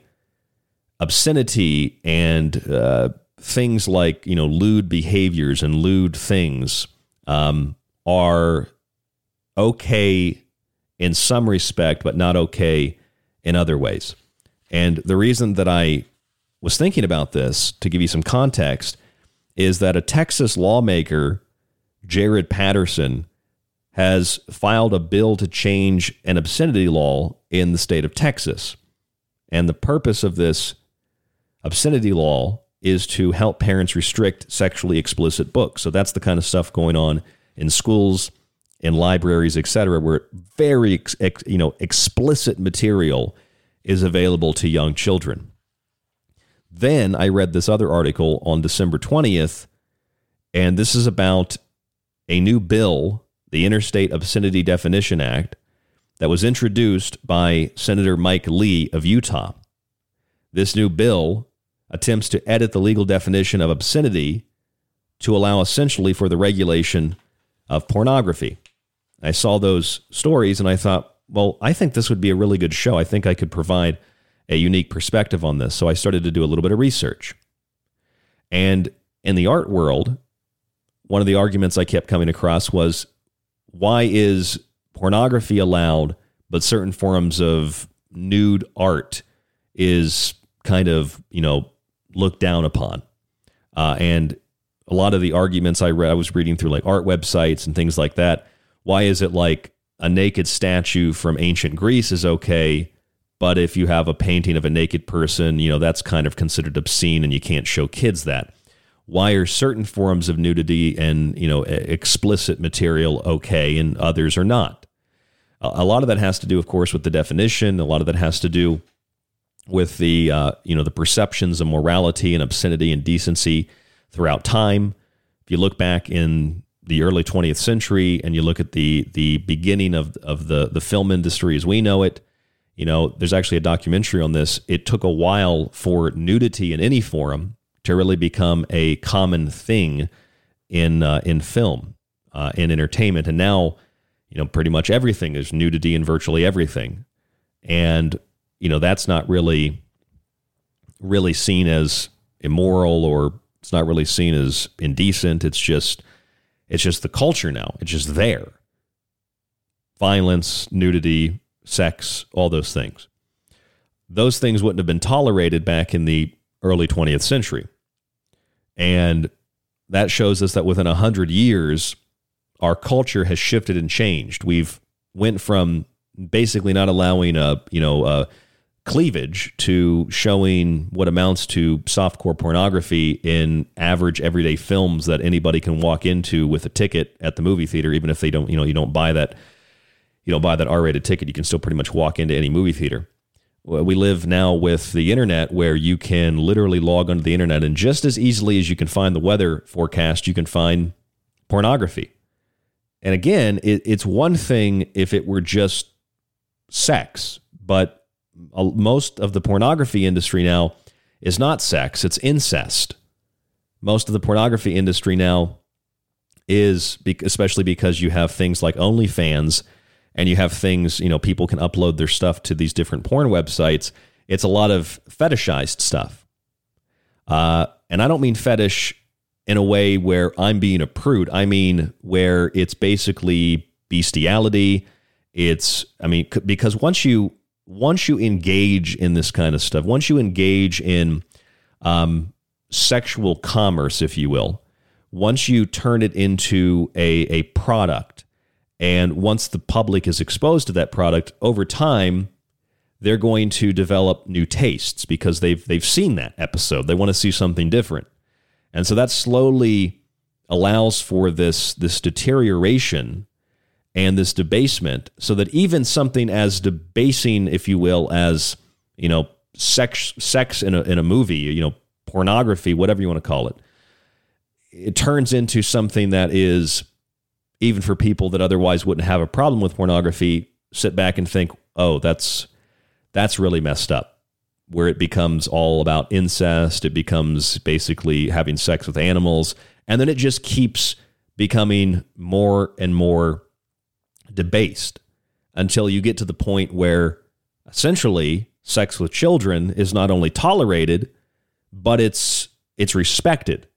obscenity and uh, things like you know lewd behaviors and lewd things um, are okay in some respect, but not okay in other ways. And the reason that I was thinking about this, to give you some context, is that a Texas lawmaker, Jared Patterson, has filed a bill to change an obscenity law in the state of Texas. And the purpose of this obscenity law is to help parents restrict sexually explicit books. So that's the kind of stuff going on in schools, in libraries, etc., where very you know explicit material is available to young children. Then I read this other article on December 20th, and this is about a new bill, the Interstate Obscenity Definition Act, that was introduced by Senator Mike Lee of Utah. This new bill attempts to edit the legal definition of obscenity to allow essentially for the regulation of pornography. I saw those stories and I thought, well, I think this would be a really good show. I think I could provide a unique perspective on this. So I started to do a little bit of research. And in the art world, one of the arguments I kept coming across was why is pornography allowed, but certain forms of nude art is kind of, you know, looked down upon? Uh, and a lot of the arguments I read, I was reading through like art websites and things like that. Why is it like a naked statue from ancient Greece is okay, but if you have a painting of a naked person, you know, that's kind of considered obscene and you can't show kids that. Why are certain forms of nudity and, you know, explicit material okay and others are not? A lot of that has to do, of course, with the definition. A lot of that has to do with the, uh, you know, the perceptions of morality and obscenity and decency throughout time. If you look back in the early 20th century and you look at the the beginning of of the the film industry as we know it, you know, there's actually a documentary on this. It took a while for nudity in any forum to really become a common thing in uh, in film, uh, in entertainment, and now, you know, pretty much everything is nudity in virtually everything, and you know that's not really really seen as immoral or it's not really seen as indecent. It's just it's just the culture now. It's just there. Violence, nudity, sex, all those things. Those things wouldn't have been tolerated back in the early 20th century. And that shows us that within 100 years, our culture has shifted and changed. We've went from basically not allowing a, you know, a, cleavage to showing what amounts to softcore pornography in average everyday films that anybody can walk into with a ticket at the movie theater even if they don't you know you don't buy that you don't buy that R-rated ticket you can still pretty much walk into any movie theater we live now with the internet where you can literally log onto the internet and just as easily as you can find the weather forecast you can find pornography and again it, it's one thing if it were just sex but most of the pornography industry now is not sex, it's incest. Most of the pornography industry now is, especially because you have things like OnlyFans and you have things, you know, people can upload their stuff to these different porn websites. It's a lot of fetishized stuff. Uh, and I don't mean fetish in a way where I'm being a prude. I mean where it's basically bestiality. It's, I mean, because once you once you engage in this kind of stuff, once you engage in um, sexual commerce, if you will, once you turn it into a, a product, and once the public is exposed to that product, over time, they're going to develop new tastes because they've they've seen that episode. They want to see something different. And so that slowly allows for this this deterioration and this debasement so that even something as debasing, if you will, as you know, sex sex in a in a movie, you know, pornography, whatever you want to call it. It turns into something that is even for people that otherwise wouldn't have a problem with pornography, sit back and think, "Oh, that's that's really messed up." Where it becomes all about incest, it becomes basically having sex with animals, and then it just keeps becoming more and more debased until you get to the point where essentially sex with children is not only tolerated but it's it's respected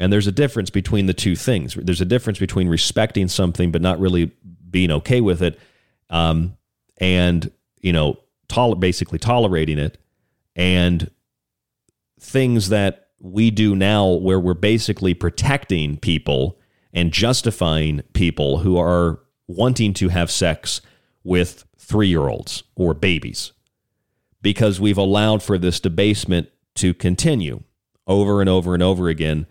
and there's a difference between the two things there's a difference between respecting something but not really being okay with it um, and you know basically tolerating it and things that we do now where we're basically protecting people and justifying people who are wanting to have sex with three year olds or babies because we've allowed for this debasement to continue over and over and over again.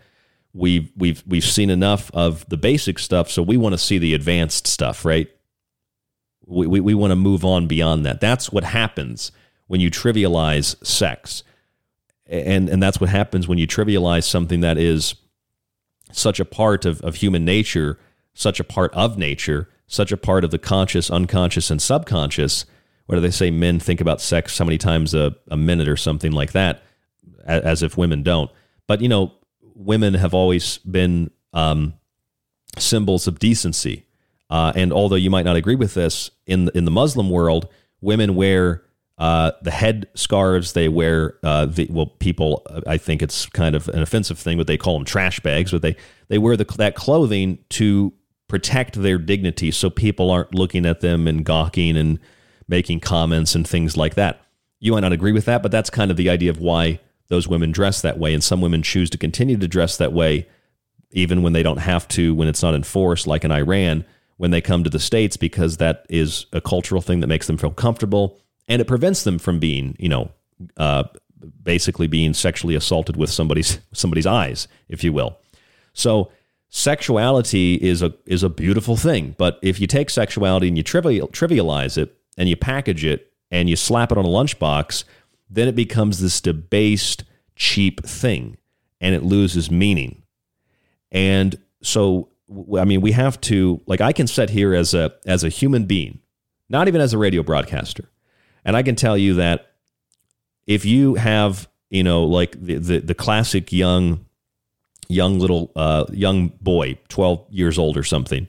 We've we've we've seen enough of the basic stuff, so we want to see the advanced stuff, right? We, we, we want to move on beyond that. That's what happens when you trivialize sex. And, and that's what happens when you trivialize something that is such a part of, of human nature, such a part of nature, such a part of the conscious, unconscious, and subconscious. What do they say? Men think about sex how many times a, a minute or something like that, as, as if women don't. But, you know, women have always been um, symbols of decency. Uh, and although you might not agree with this, in in the Muslim world, women wear uh, the head scarves. They wear uh, the well, people. I think it's kind of an offensive thing, but they call them trash bags. But they they wear the, that clothing to protect their dignity, so people aren't looking at them and gawking and making comments and things like that. You might not agree with that, but that's kind of the idea of why those women dress that way, and some women choose to continue to dress that way, even when they don't have to, when it's not enforced, like in Iran when they come to the States because that is a cultural thing that makes them feel comfortable. And it prevents them from being, you know, uh, basically being sexually assaulted with somebody's somebody's eyes, if you will. So sexuality is a is a beautiful thing, but if you take sexuality and you trivial, trivialize it and you package it and you slap it on a lunchbox, then it becomes this debased, cheap thing, and it loses meaning. And so I mean, we have to like I can sit here as a as a human being, not even as a radio broadcaster, and I can tell you that if you have you know like the the, the classic young young little uh, young boy, twelve years old or something,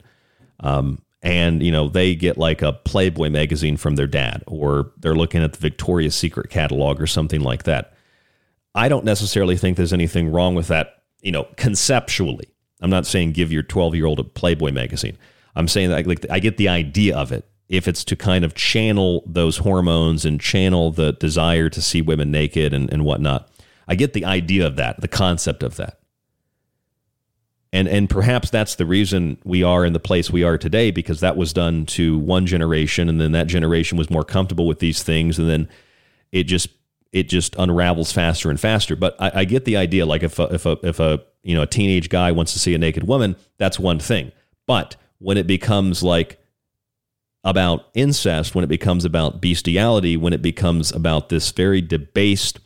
um, and you know they get like a Playboy magazine from their dad, or they're looking at the Victoria's Secret catalog or something like that. I don't necessarily think there's anything wrong with that, you know, conceptually. I'm not saying give your 12 year old a Playboy magazine. I'm saying that like I get the idea of it. If it's to kind of channel those hormones and channel the desire to see women naked and, and whatnot, I get the idea of that, the concept of that. And, and perhaps that's the reason we are in the place we are today because that was done to one generation and then that generation was more comfortable with these things and then it just it just unravels faster and faster. But I, I get the idea. Like if a, if a if a you know a teenage guy wants to see a naked woman, that's one thing. But when it becomes like about incest, when it becomes about bestiality, when it becomes about this very debased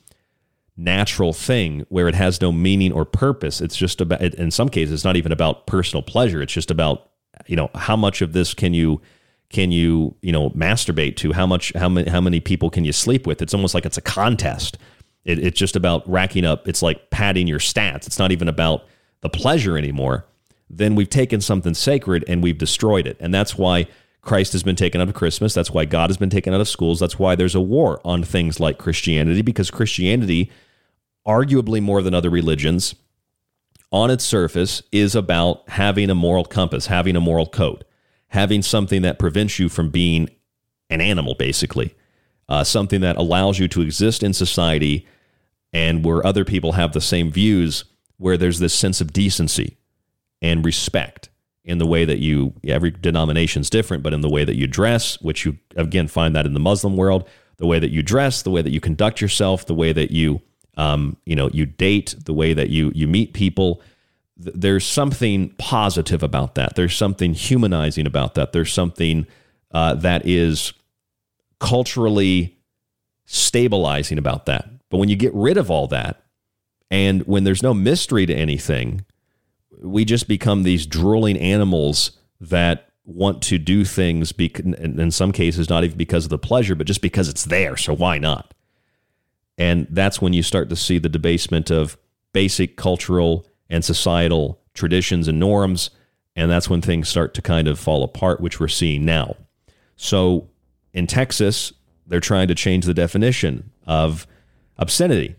natural thing where it has no meaning or purpose, it's just about. In some cases, it's not even about personal pleasure. It's just about you know how much of this can you can you you know masturbate to? How much how many how many people can you sleep with? It's almost like it's a contest. It, it's just about racking up it's like padding your stats. It's not even about the pleasure anymore. Then we've taken something sacred and we've destroyed it. And that's why christ has been taken out of christmas. That's why god has been taken out of schools. That's why there's a war on things like christianity because christianity arguably more than other religions on its surface is about having a moral compass having a moral code having something that prevents you from being an animal, basically, uh, something that allows you to exist in society and where other people have the same views, where there's this sense of decency and respect in the way that you, every denomination is different, but in the way that you dress, which you again find that in the Muslim world, the way that you dress, the way that you conduct yourself, the way that you, um, you know, you date, the way that you you meet people there's something positive about that. There's something humanizing about that. There's something uh, that is culturally stabilizing about that. But when you get rid of all that, and when there's no mystery to anything, we just become these drooling animals that want to do things, bec- in some cases, not even because of the pleasure, but just because it's there. So why not? And that's when you start to see the debasement of basic cultural and societal traditions and norms. And that's when things start to kind of fall apart, which we're seeing now. So in Texas, they're trying to change the definition of obscenity.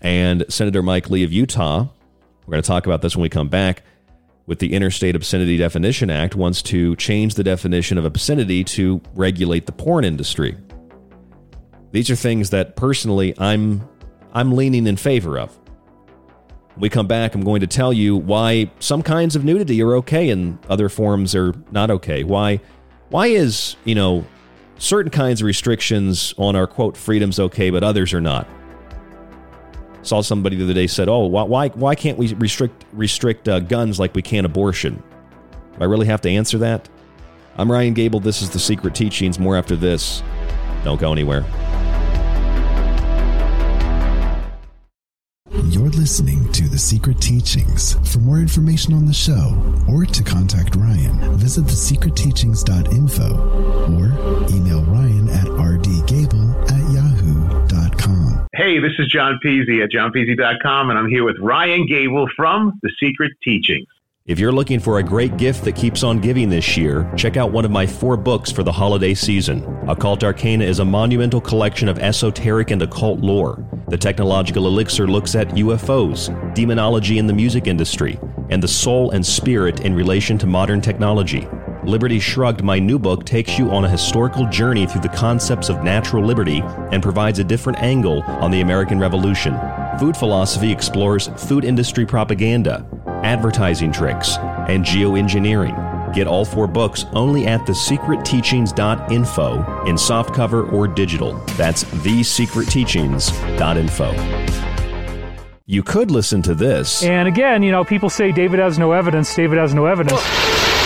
And Senator Mike Lee of Utah, we're going to talk about this when we come back, with the Interstate Obscenity Definition Act, wants to change the definition of obscenity to regulate the porn industry. These are things that personally I'm I'm leaning in favor of. When we come back, I'm going to tell you why some kinds of nudity are okay and other forms are not okay. Why why is, you know, certain kinds of restrictions on our quote freedoms okay, but others are not. Saw somebody the other day said, "Oh, why why can't we restrict restrict uh, guns like we can abortion?" Do I really have to answer that? I'm Ryan Gable. This is the Secret Teachings. More after this. Don't go anywhere. You're listening to The Secret Teachings. For more information on the show or to contact Ryan, visit thesecretteachings.info or email Ryan at rdgable at yahoo.com. Hey, this is John Peasy at johnpeasy.com, and I'm here with Ryan Gable from The Secret Teachings. If you're looking for a great gift that keeps on giving this year, check out one of my four books for the holiday season. Occult Arcana is a monumental collection of esoteric and occult lore. The Technological Elixir looks at UFOs, demonology in the music industry, and the soul and spirit in relation to modern technology. Liberty Shrugged, my new book, takes you on a historical journey through the concepts of natural liberty and provides a different angle on the American Revolution. Food Philosophy explores food industry propaganda, advertising tricks, and geoengineering. Get all four books only at thesecretteachings.info in softcover or digital. That's thesecretteachings.info. You could listen to this. And again, you know, people say David has no evidence, David has no evidence.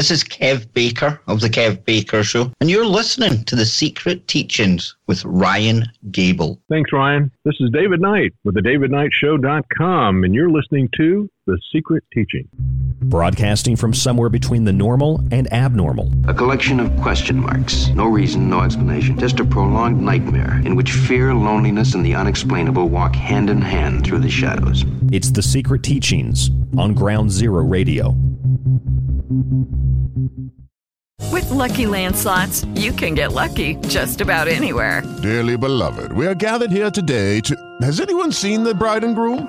This is Kev Baker of The Kev Baker Show, and you're listening to The Secret Teachings with Ryan Gable. Thanks, Ryan. This is David Knight with the DavidKnightShow.com, and you're listening to The Secret Teaching. Broadcasting from somewhere between the normal and abnormal. A collection of question marks. No reason, no explanation. Just a prolonged nightmare in which fear, loneliness, and the unexplainable walk hand in hand through the shadows. It's The Secret Teachings on Ground Zero Radio. With Lucky Land slots, you can get lucky just about anywhere. Dearly beloved, we are gathered here today to. Has anyone seen the bride and groom?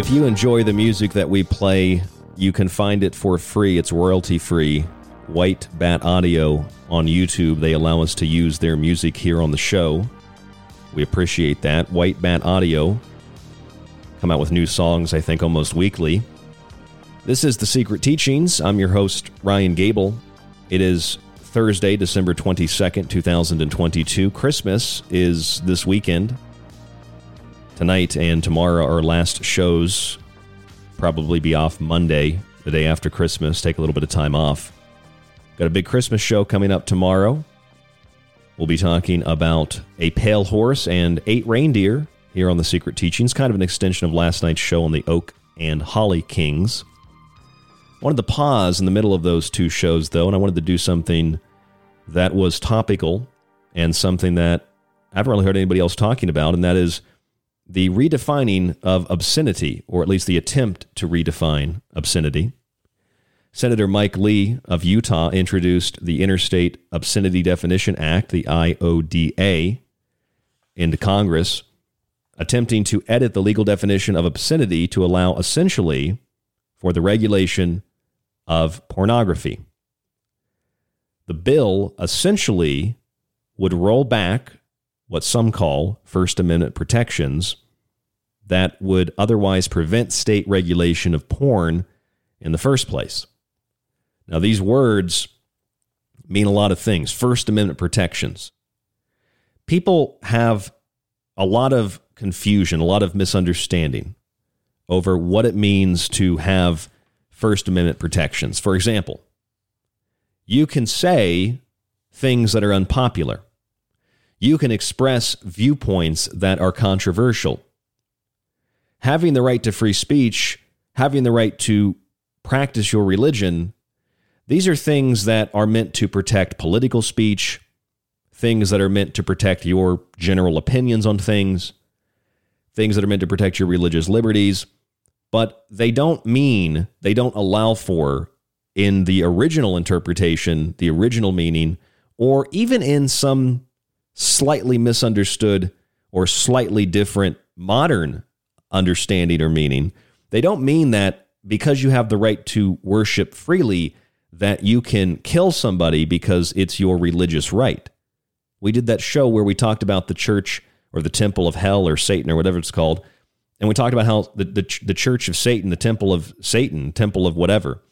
If you enjoy the music that we play, you can find it for free. It's royalty free. White Bat Audio on YouTube. They allow us to use their music here on the show. We appreciate that. White Bat Audio. come out with new songs, I think, almost weekly. This is The Secret Teachings. I'm your host, Ryan Gable. It is Thursday, December 22nd, 2022. Christmas is this weekend. Tonight and tomorrow are last shows. Probably be off Monday, the day after Christmas. Take a little bit of time off. Got a big Christmas show coming up tomorrow. We'll be talking about a pale horse and eight reindeer here on The Secret Teachings, kind of an extension of last night's show on the Oak and Holly Kings. Wanted to pause in the middle of those two shows, though, and I wanted to do something that was topical and something that I haven't really heard anybody else talking about, and that is the redefining of obscenity, or at least the attempt to redefine obscenity. Senator Mike Lee of Utah introduced the Interstate Obscenity Definition Act, the IODA, into Congress, attempting to edit the legal definition of obscenity to allow essentially for the regulation of pornography. The bill essentially would roll back what some call First Amendment protections that would otherwise prevent state regulation of porn in the first place. Now, these words mean a lot of things. First Amendment protections. People have a lot of confusion, a lot of misunderstanding over what it means to have First Amendment protections. For example, you can say things that are unpopular you can express viewpoints that are controversial. Having the right to free speech, having the right to practice your religion, these are things that are meant to protect political speech, things that are meant to protect your general opinions on things, things that are meant to protect your religious liberties, but they don't mean, they don't allow for, in the original interpretation, the original meaning, or even in some slightly misunderstood or slightly different modern understanding or meaning. They don't mean that because you have the right to worship freely that you can kill somebody because it's your religious right. We did that show where we talked about the church or the temple of hell or Satan or whatever it's called. And we talked about how the, the, the church of Satan, the temple of Satan, temple of whatever,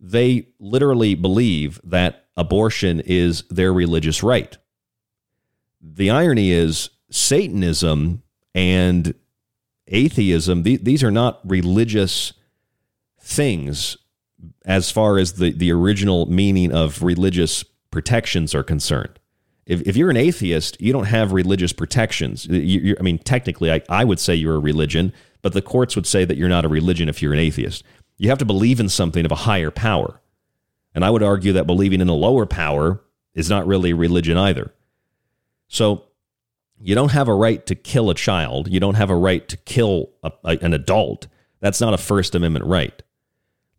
they literally believe that abortion is their religious right the irony is Satanism and atheism, these are not religious things as far as the, the original meaning of religious protections are concerned. If, if you're an atheist, you don't have religious protections. You, I mean, technically, I, I would say you're a religion, but the courts would say that you're not a religion if you're an atheist. You have to believe in something of a higher power. And I would argue that believing in a lower power is not really religion either. So you don't have a right to kill a child. You don't have a right to kill a, a, an adult. That's not a First Amendment right.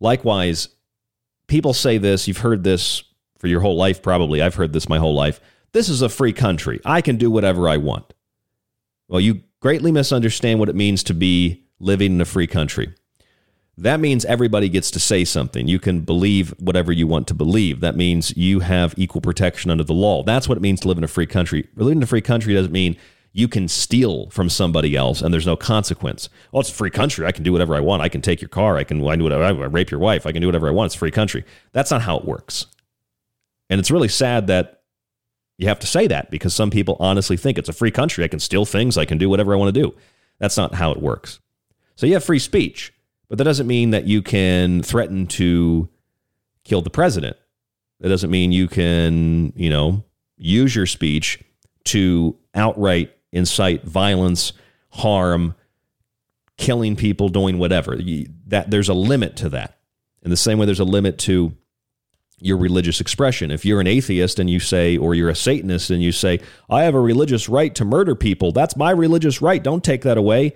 Likewise, people say this, you've heard this for your whole life, probably. I've heard this my whole life. This is a free country. I can do whatever I want. Well, you greatly misunderstand what it means to be living in a free country that means everybody gets to say something. You can believe whatever you want to believe. That means you have equal protection under the law. That's what it means to live in a free country. Living in a free country doesn't mean you can steal from somebody else and there's no consequence. Oh, it's a free country. I can do whatever I want. I can take your car. I can I do whatever I rape your wife. I can do whatever I want. It's a free country. That's not how it works. And it's really sad that you have to say that because some people honestly think it's a free country. I can steal things. I can do whatever I want to do. That's not how it works. So you have free speech. But that doesn't mean that you can threaten to kill the president. That doesn't mean you can, you know, use your speech to outright incite violence, harm, killing people, doing whatever. That there's a limit to that. In the same way, there's a limit to your religious expression. If you're an atheist and you say, or you're a Satanist and you say, I have a religious right to murder people, that's my religious right. Don't take that away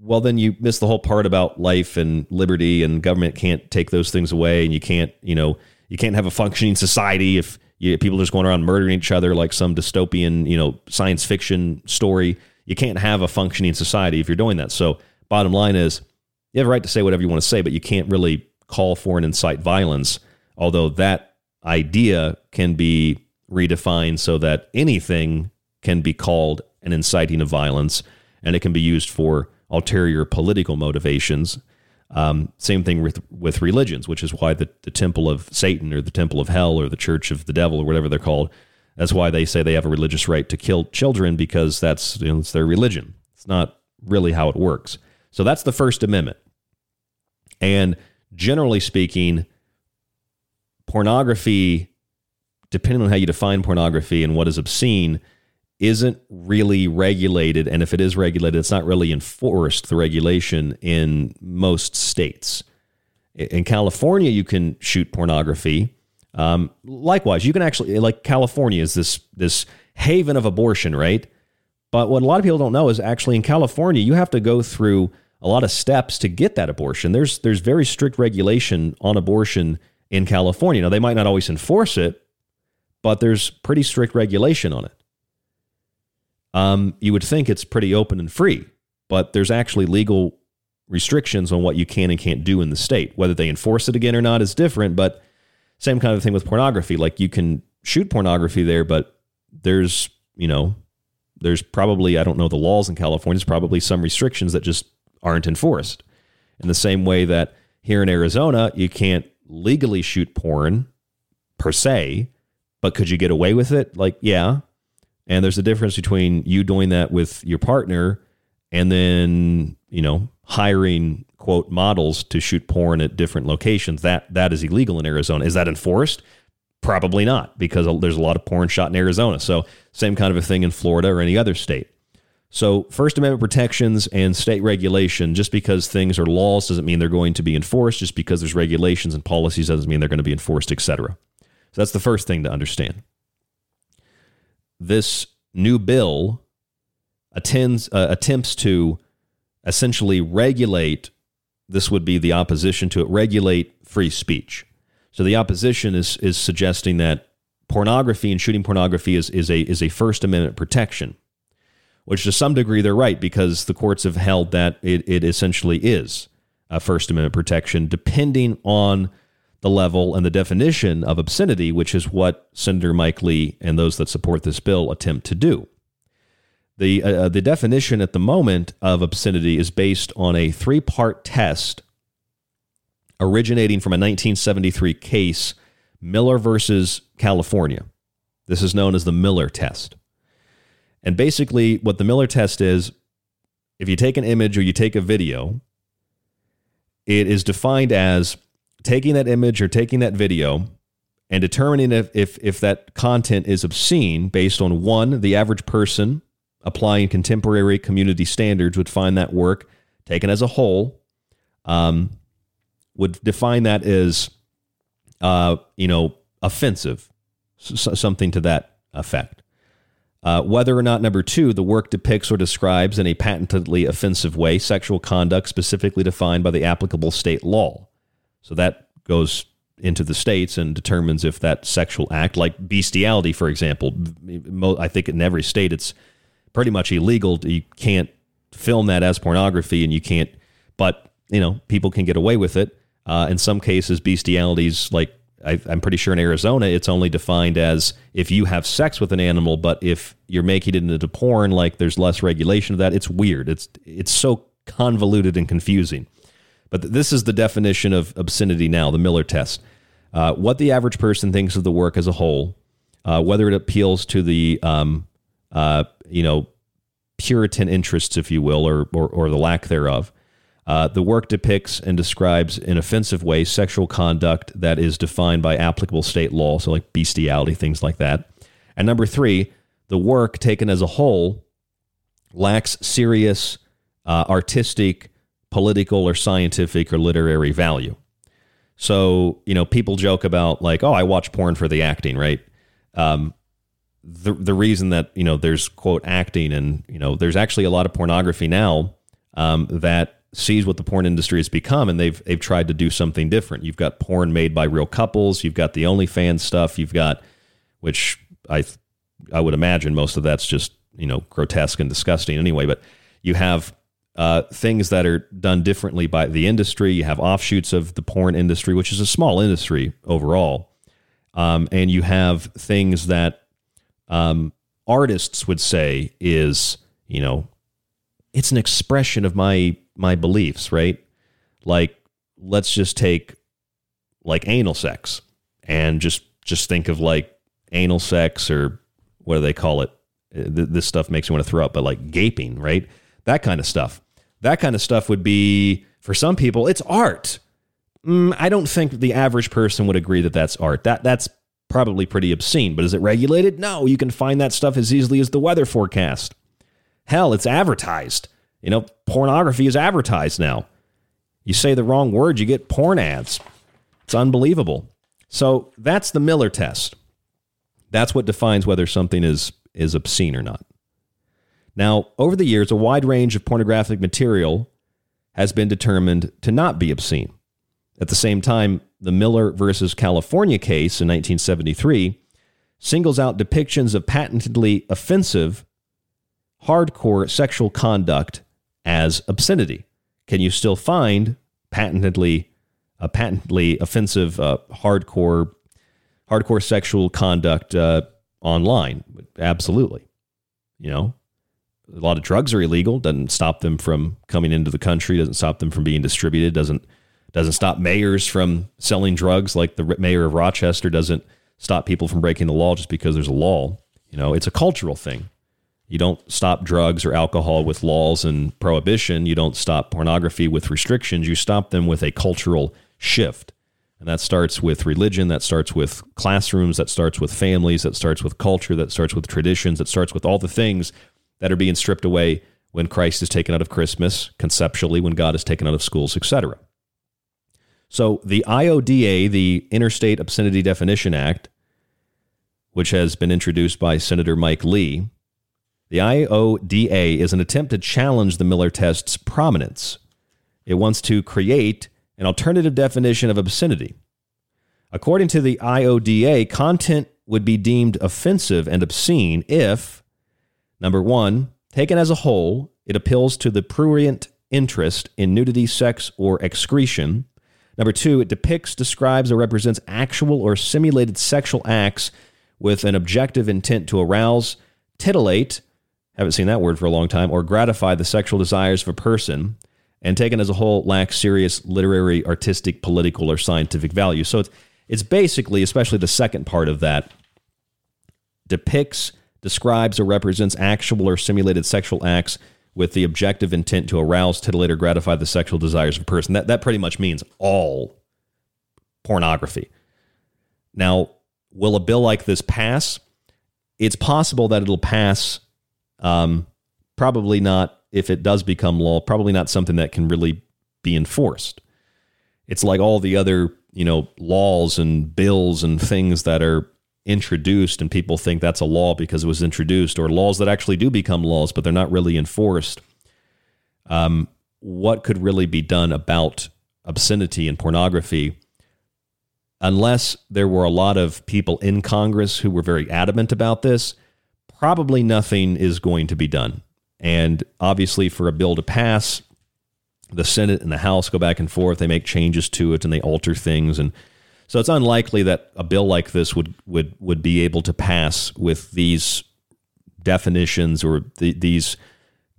well, then you miss the whole part about life and liberty, and government can't take those things away, and you can't, you know, you can't have a functioning society if you, people are just going around murdering each other like some dystopian, you know, science fiction story. You can't have a functioning society if you're doing that. So, bottom line is, you have a right to say whatever you want to say, but you can't really call for and incite violence. Although that idea can be redefined so that anything can be called an inciting of violence, and it can be used for ulterior political motivations. Um, same thing with with religions, which is why the, the temple of Satan or the temple of hell or the church of the devil or whatever they're called. That's why they say they have a religious right to kill children because that's you know, it's their religion. It's not really how it works. So that's the First Amendment. And generally speaking, pornography, depending on how you define pornography and what is obscene, isn't really regulated. And if it is regulated, it's not really enforced, the regulation in most states. In California, you can shoot pornography. Um, likewise, you can actually, like California is this, this haven of abortion, right? But what a lot of people don't know is actually in California, you have to go through a lot of steps to get that abortion. There's there's very strict regulation on abortion in California. Now they might not always enforce it, but there's pretty strict regulation on it. Um, you would think it's pretty open and free, but there's actually legal restrictions on what you can and can't do in the state. Whether they enforce it again or not is different, but same kind of thing with pornography. Like you can shoot pornography there, but there's, you know, there's probably, I don't know the laws in California, there's probably some restrictions that just aren't enforced. In the same way that here in Arizona, you can't legally shoot porn per se, but could you get away with it? Like, yeah, and there's a difference between you doing that with your partner and then, you know, hiring quote models to shoot porn at different locations. That that is illegal in Arizona. Is that enforced? Probably not because there's a lot of porn shot in Arizona. So, same kind of a thing in Florida or any other state. So, First Amendment protections and state regulation, just because things are laws doesn't mean they're going to be enforced. Just because there's regulations and policies doesn't mean they're going to be enforced, etc. So, that's the first thing to understand this new bill attends, uh, attempts to essentially regulate this would be the opposition to it regulate free speech. So the opposition is is suggesting that pornography and shooting pornography is is a is a first amendment protection which to some degree they're right because the courts have held that it, it essentially is a first amendment protection depending on the level and the definition of obscenity, which is what Senator Mike Lee and those that support this bill attempt to do. The, uh, uh the definition at the moment of obscenity is based on a three part test originating from a 1973 case, Miller versus California. This is known as the Miller test. And basically, what the Miller test is if you take an image or you take a video, it is defined as taking that image or taking that video and determining if, if, if that content is obscene based on one, the average person applying contemporary community standards would find that work taken as a whole um, would define that as uh, you know offensive, something to that effect. Uh, whether or not number two, the work depicts or describes in a patently offensive way sexual conduct specifically defined by the applicable state law. So that goes into the states and determines if that sexual act, like bestiality, for example, I think in every state it's pretty much illegal. You can't film that as pornography, and you can't. But you know, people can get away with it. Uh, in some cases, bestialities, like I, I'm pretty sure in Arizona, it's only defined as if you have sex with an animal. But if you're making it into porn, like there's less regulation of that. It's weird. It's it's so convoluted and confusing. But this is the definition of obscenity now, the Miller test. Uh, what the average person thinks of the work as a whole, uh, whether it appeals to the, um, uh, you know, Puritan interests, if you will, or, or, or the lack thereof. Uh, the work depicts and describes in offensive ways sexual conduct that is defined by applicable state law, so like bestiality, things like that. And number three, the work taken as a whole lacks serious uh, artistic political or scientific or literary value. So, you know, people joke about like, oh, I watch porn for the acting, right? Um, the the reason that you know there's quote acting and you know there's actually a lot of pornography now um, that sees what the porn industry has become and they've they've tried to do something different. You've got porn made by real couples. You've got the OnlyFans stuff. You've got which I I would imagine most of that's just you know grotesque and disgusting anyway. But you have uh, things that are done differently by the industry. You have offshoots of the porn industry, which is a small industry overall. Um, and you have things that um, artists would say is, you know, it's an expression of my my beliefs, right? Like let's just take like anal sex and just just think of like anal sex or what do they call it? Uh, this stuff makes me want to throw up, but like gaping, right? That kind of stuff. That kind of stuff would be for some people it's art. Mm, I don't think the average person would agree that that's art. That that's probably pretty obscene, but is it regulated? No, you can find that stuff as easily as the weather forecast. Hell, it's advertised. You know, pornography is advertised now. You say the wrong word, you get porn ads. It's unbelievable. So that's the Miller test. That's what defines whether something is, is obscene or not. Now, over the years, a wide range of pornographic material has been determined to not be obscene. At the same time, the Miller versus California case in 1973 singles out depictions of patently offensive, hardcore sexual conduct as obscenity. Can you still find patently, patently offensive, uh, hardcore, hardcore sexual conduct uh, online? Absolutely. You know, a lot of drugs are illegal. Doesn't stop them from coming into the country. Doesn't stop them from being distributed. Doesn't doesn't stop mayors from selling drugs. Like the mayor of Rochester doesn't stop people from breaking the law just because there's a law. You know, it's a cultural thing. You don't stop drugs or alcohol with laws and prohibition. You don't stop pornography with restrictions. You stop them with a cultural shift. And that starts with religion, that starts with classrooms, that starts with families, that starts with culture, that starts with traditions, that starts with all the things that are being stripped away when Christ is taken out of Christmas, conceptually, when God is taken out of schools, etc. So the IODA, the Interstate Obscenity Definition Act, which has been introduced by Senator Mike Lee, the IODA is an attempt to challenge the Miller test's prominence. It wants to create an alternative definition of obscenity. According to the IODA, content would be deemed offensive and obscene if Number one, taken as a whole, it appeals to the prurient interest in nudity, sex, or excretion. Number two, it depicts, describes, or represents actual or simulated sexual acts with an objective intent to arouse, titillate, haven't seen that word for a long time, or gratify the sexual desires of a person, and taken as a whole lacks serious literary, artistic, political, or scientific value. So it's, it's basically, especially the second part of that, depicts, describes or represents actual or simulated sexual acts with the objective intent to arouse, titillate, or gratify the sexual desires of a person. That, that pretty much means all pornography. Now, will a bill like this pass? It's possible that it'll pass. Um, probably not if it does become law, probably not something that can really be enforced. It's like all the other, you know, laws and bills and things that are introduced and people think that's a law because it was introduced, or laws that actually do become laws, but they're not really enforced. Um, what could really be done about obscenity and pornography unless there were a lot of people in Congress who were very adamant about this? Probably nothing is going to be done. And obviously, for a bill to pass, the Senate and the House go back and forth. They make changes to it and they alter things. And so it's unlikely that a bill like this would would would be able to pass with these definitions or the, these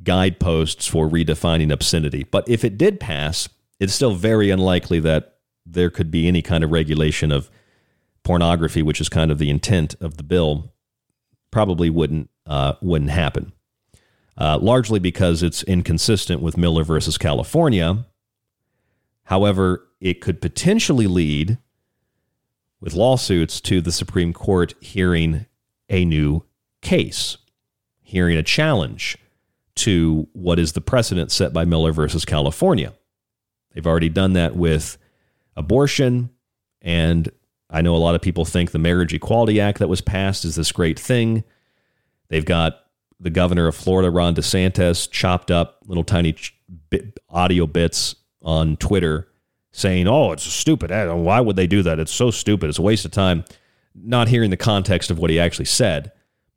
guideposts for redefining obscenity. But if it did pass, it's still very unlikely that there could be any kind of regulation of pornography, which is kind of the intent of the bill. Probably wouldn't uh, wouldn't happen. Uh, largely because it's inconsistent with Miller versus California. However, it could potentially lead with lawsuits to the Supreme Court hearing a new case, hearing a challenge to what is the precedent set by Miller versus California. They've already done that with abortion. And I know a lot of people think the Marriage Equality Act that was passed is this great thing. They've got the governor of Florida, Ron DeSantis, chopped up little tiny audio bits on Twitter saying, "Oh, it's stupid. Why would they do that? It's so stupid. It's a waste of time." Not hearing the context of what he actually said,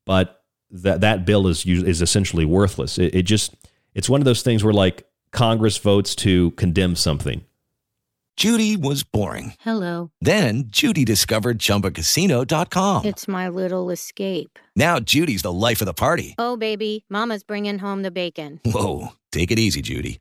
but that that bill is is essentially worthless. It, it just it's one of those things where like Congress votes to condemn something. Judy was boring. Hello. Then Judy discovered ChumbaCasino.com. It's my little escape. Now Judy's the life of the party. Oh, baby, Mama's bringing home the bacon. Whoa, take it easy, Judy.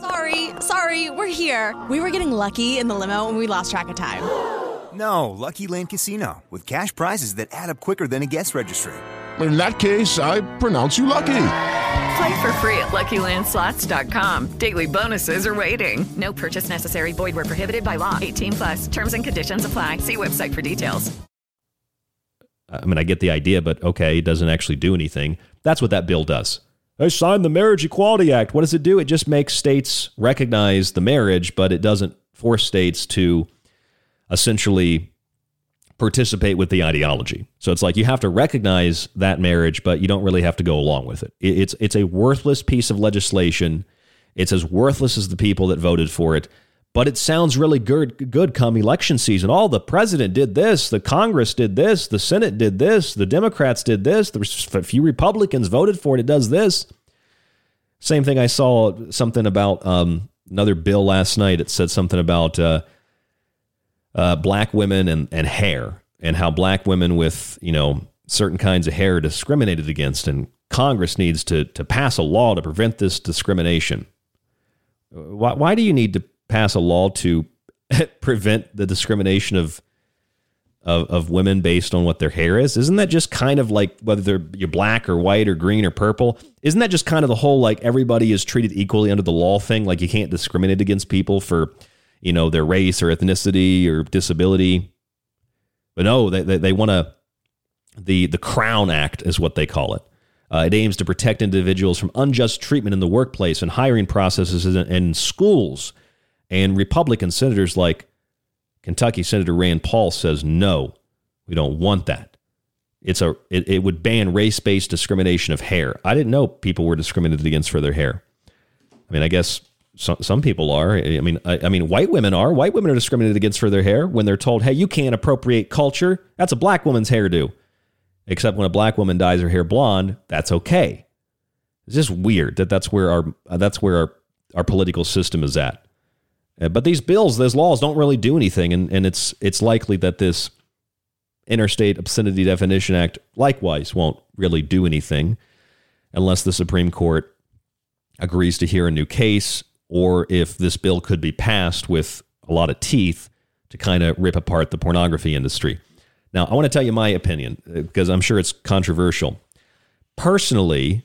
Sorry, sorry, we're here. We were getting lucky in the limo and we lost track of time. No, Lucky Land Casino, with cash prizes that add up quicker than a guest registry. In that case, I pronounce you lucky. Play for free at LuckyLandSlots.com. Daily bonuses are waiting. No purchase necessary. Void where prohibited by law. 18 plus. Terms and conditions apply. See website for details. I mean, I get the idea, but okay, it doesn't actually do anything. That's what that bill does. I signed the Marriage Equality Act. What does it do? It just makes states recognize the marriage, but it doesn't force states to essentially participate with the ideology. So it's like you have to recognize that marriage, but you don't really have to go along with it. It's it's a worthless piece of legislation. It's as worthless as the people that voted for it. But it sounds really good good come election season. All oh, the president did this, the Congress did this, the Senate did this, the Democrats did this, the few Republicans voted for it. It does this. Same thing. I saw something about um, another bill last night. It said something about. Uh, uh, black women and, and hair and how black women with, you know, certain kinds of hair are discriminated against. And Congress needs to, to pass a law to prevent this discrimination. Why, why do you need to pass a law to prevent the discrimination of, of, of women based on what their hair is? Isn't that just kind of like whether they're you're black or white or green or purple? Isn't that just kind of the whole like everybody is treated equally under the law thing? Like you can't discriminate against people for you know, their race or ethnicity or disability. But no, they, they, they want to, the, the Crown Act is what they call it. Uh, it aims to protect individuals from unjust treatment in the workplace and hiring processes and, in schools. And Republican senators like Kentucky Senator Rand Paul says, no, we don't want that. It's a it, it would ban race-based discrimination of hair. I didn't know people were discriminated against for their hair. I mean, I guess some, some people are. I mean, I, I, mean, white women are. White women are discriminated against for their hair when they're told, "Hey, you can't appropriate culture. That's a black woman's hairdo." Except when a black woman dyes her hair blonde, that's okay. It's just weird that that's where our that's where our, our political system is at. Uh, but these bills, those laws, don't really do anything, and, and it's it's likely that this Interstate Obscenity Definition Act likewise won't really do anything unless the Supreme Court agrees to hear a new case or if this bill could be passed with a lot of teeth to kind of rip apart the pornography industry. Now, I want to tell you my opinion because I'm sure it's controversial. Personally,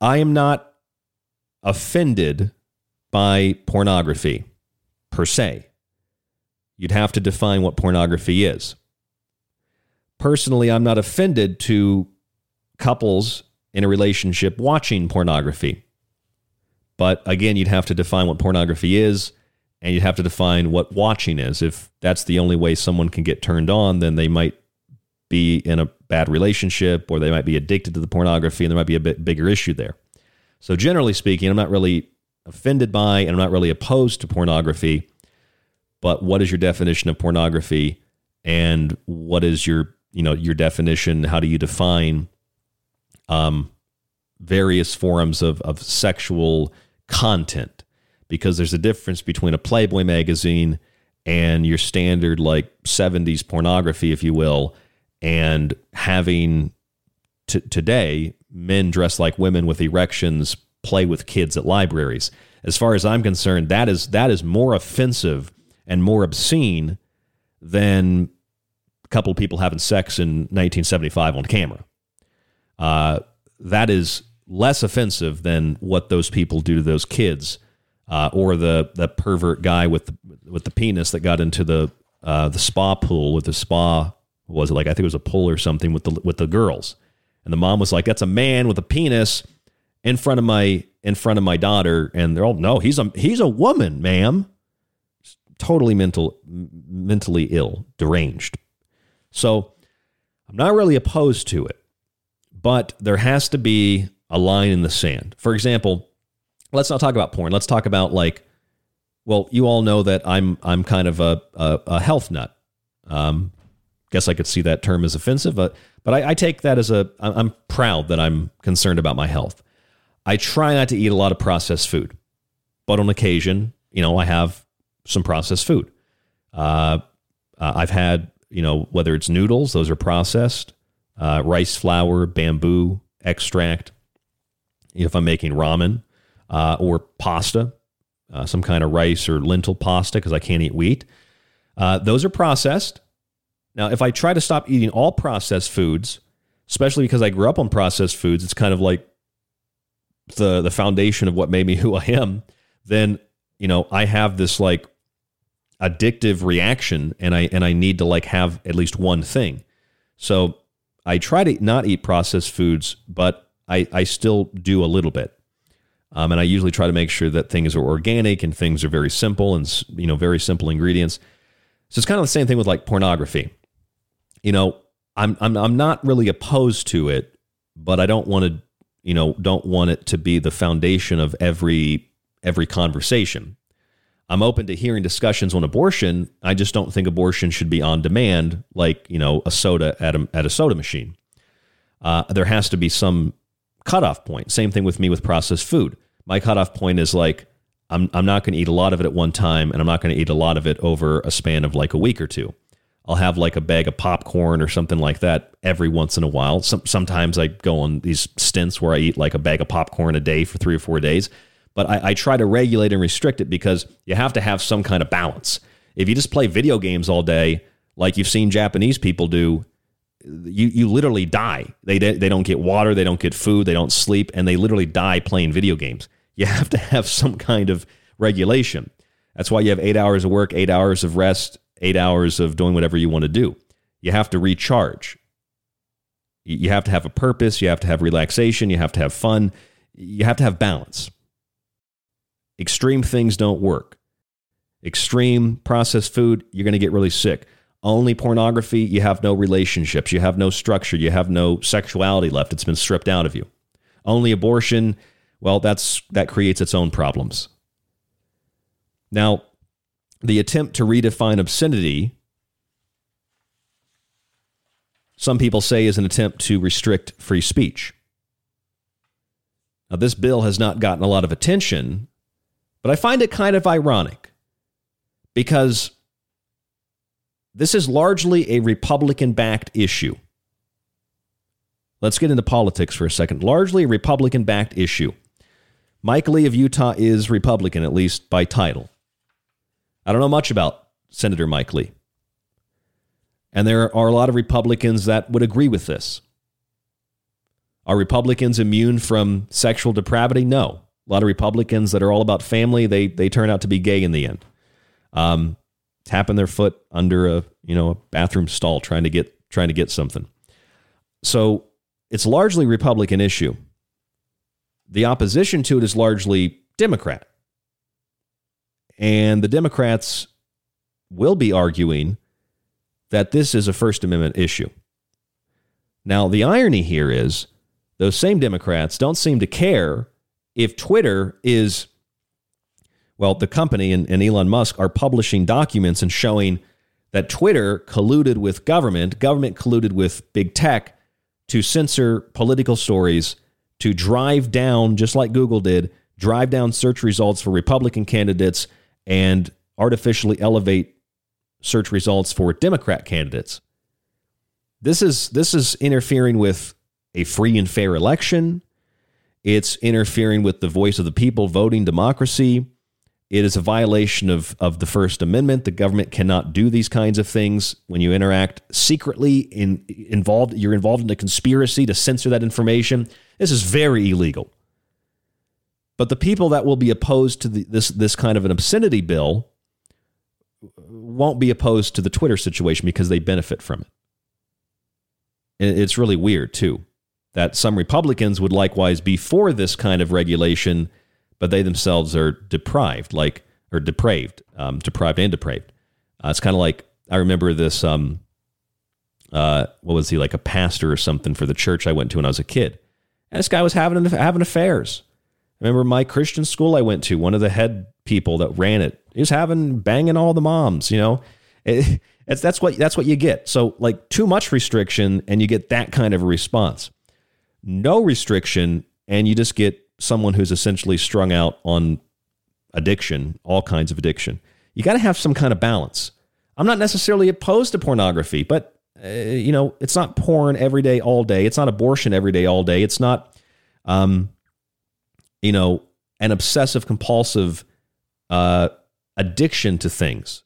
I am not offended by pornography per se. You'd have to define what pornography is. Personally, I'm not offended to couples in a relationship watching pornography. But again, you'd have to define what pornography is and you'd have to define what watching is. If that's the only way someone can get turned on, then they might be in a bad relationship or they might be addicted to the pornography and there might be a bit bigger issue there. So, generally speaking, I'm not really offended by and I'm not really opposed to pornography. But what is your definition of pornography and what is your, you know, your definition? How do you define um, various forms of, of sexual content because there's a difference between a Playboy magazine and your standard like 70s pornography, if you will, and having t- today men dressed like women with erections play with kids at libraries. As far as I'm concerned, that is that is more offensive and more obscene than a couple of people having sex in 1975 on camera. Uh, that is less offensive than what those people do to those kids, uh, or the the pervert guy with the, with the penis that got into the uh, the spa pool with the spa was it like I think it was a pool or something with the with the girls, and the mom was like, "That's a man with a penis in front of my in front of my daughter," and they're all, "No, he's a he's a woman, ma'am." Totally mental, mentally ill, deranged. So I'm not really opposed to it, but there has to be a line in the sand. For example, let's not talk about porn. Let's talk about like, well, you all know that I'm I'm kind of a a, a health nut. Um, guess I could see that term as offensive, but but I, I take that as a I'm proud that I'm concerned about my health. I try not to eat a lot of processed food, but on occasion, you know, I have some processed food. Uh, uh, I've had, you know, whether it's noodles, those are processed, uh, rice flour, bamboo extract. If I'm making ramen uh, or pasta, uh, some kind of rice or lentil pasta because I can't eat wheat, uh, those are processed. Now, if I try to stop eating all processed foods, especially because I grew up on processed foods, it's kind of like the the foundation of what made me who I am. Then you know I have this like addictive reaction, and I and I need to like have at least one thing. So I try to not eat processed foods, but I I still do a little bit. Um, and I usually try to make sure that things are organic and things are very simple and you know very simple ingredients. So it's kind of the same thing with like pornography you know, I'm I'm I'm not really opposed to it, but I don't want to, you know, don't want it to be the foundation of every every conversation. I'm open to hearing discussions on abortion. I just don't think abortion should be on demand, like you know, a soda at a at a soda machine. Uh, there has to be some cutoff point. Same thing with me with processed food. My cutoff point is like I'm I'm not going to eat a lot of it at one time, and I'm not going to eat a lot of it over a span of like a week or two. I'll have like a bag of popcorn or something like that every once in a while. Some, sometimes I go on these stints where I eat like a bag of popcorn a day for three or four days. But I, I try to regulate and restrict it because you have to have some kind of balance. If you just play video games all day, like you've seen Japanese people do, you you literally die. They they don't get water, they don't get food, they don't sleep, and they literally die playing video games. You have to have some kind of regulation. That's why you have eight hours of work, eight hours of rest, eight hours of doing whatever you want to do. You have to recharge. You have to have a purpose. You have to have relaxation. You have to have fun. You have to have balance. Extreme things don't work. Extreme processed food, you're going to get really sick. Only pornography, you have no relationships. You have no structure. You have no sexuality left. It's been stripped out of you. Only abortion, well, that's that creates its own problems. Now, the attempt to redefine obscenity, some people say, is an attempt to restrict free speech. Now, this bill has not gotten a lot of attention, but I find it kind of ironic because this is largely a Republican backed issue. Let's get into politics for a second. Largely a Republican backed issue. Mike Lee of Utah is Republican, at least by title. I don't know much about Senator Mike Lee. And there are a lot of Republicans that would agree with this. Are Republicans immune from sexual depravity? No. A lot of Republicans that are all about family, they they turn out to be gay in the end. Um, tapping their foot under a you know a bathroom stall trying to get trying to get something. So it's largely Republican issue. The opposition to it is largely Democrat. And the Democrats will be arguing that this is a First Amendment issue. Now, the irony here is those same Democrats don't seem to care if Twitter is, well, the company and, and Elon Musk are publishing documents and showing that Twitter colluded with government, government colluded with big tech to censor political stories, to drive down, just like Google did, drive down search results for Republican candidates and artificially elevate search results for Democrat candidates. This is this is interfering with a free and fair election. It's interfering with the voice of the people voting democracy. It is a violation of, of the First Amendment. The government cannot do these kinds of things when you interact secretly in involved you're involved in a conspiracy to censor that information. This is very illegal. But the people that will be opposed to the, this this kind of an obscenity bill won't be opposed to the Twitter situation because they benefit from it. It's really weird too that some Republicans would likewise be for this kind of regulation, but they themselves are deprived, like or depraved, um, deprived and depraved. Uh, it's kind of like I remember this um, uh, what was he like a pastor or something for the church I went to when I was a kid. And this guy was having having affairs. Remember my Christian school I went to, one of the head people that ran it, he was having banging all the moms. You know, it, it's that's what that's what you get. So like too much restriction, and you get that kind of a response. No restriction, and you just get someone who's essentially strung out on addiction, all kinds of addiction. You got to have some kind of balance. I'm not necessarily opposed to pornography, but uh, you know, it's not porn every day, all day. It's not abortion every day, all day. It's not, um, you know, an obsessive compulsive uh, addiction to things.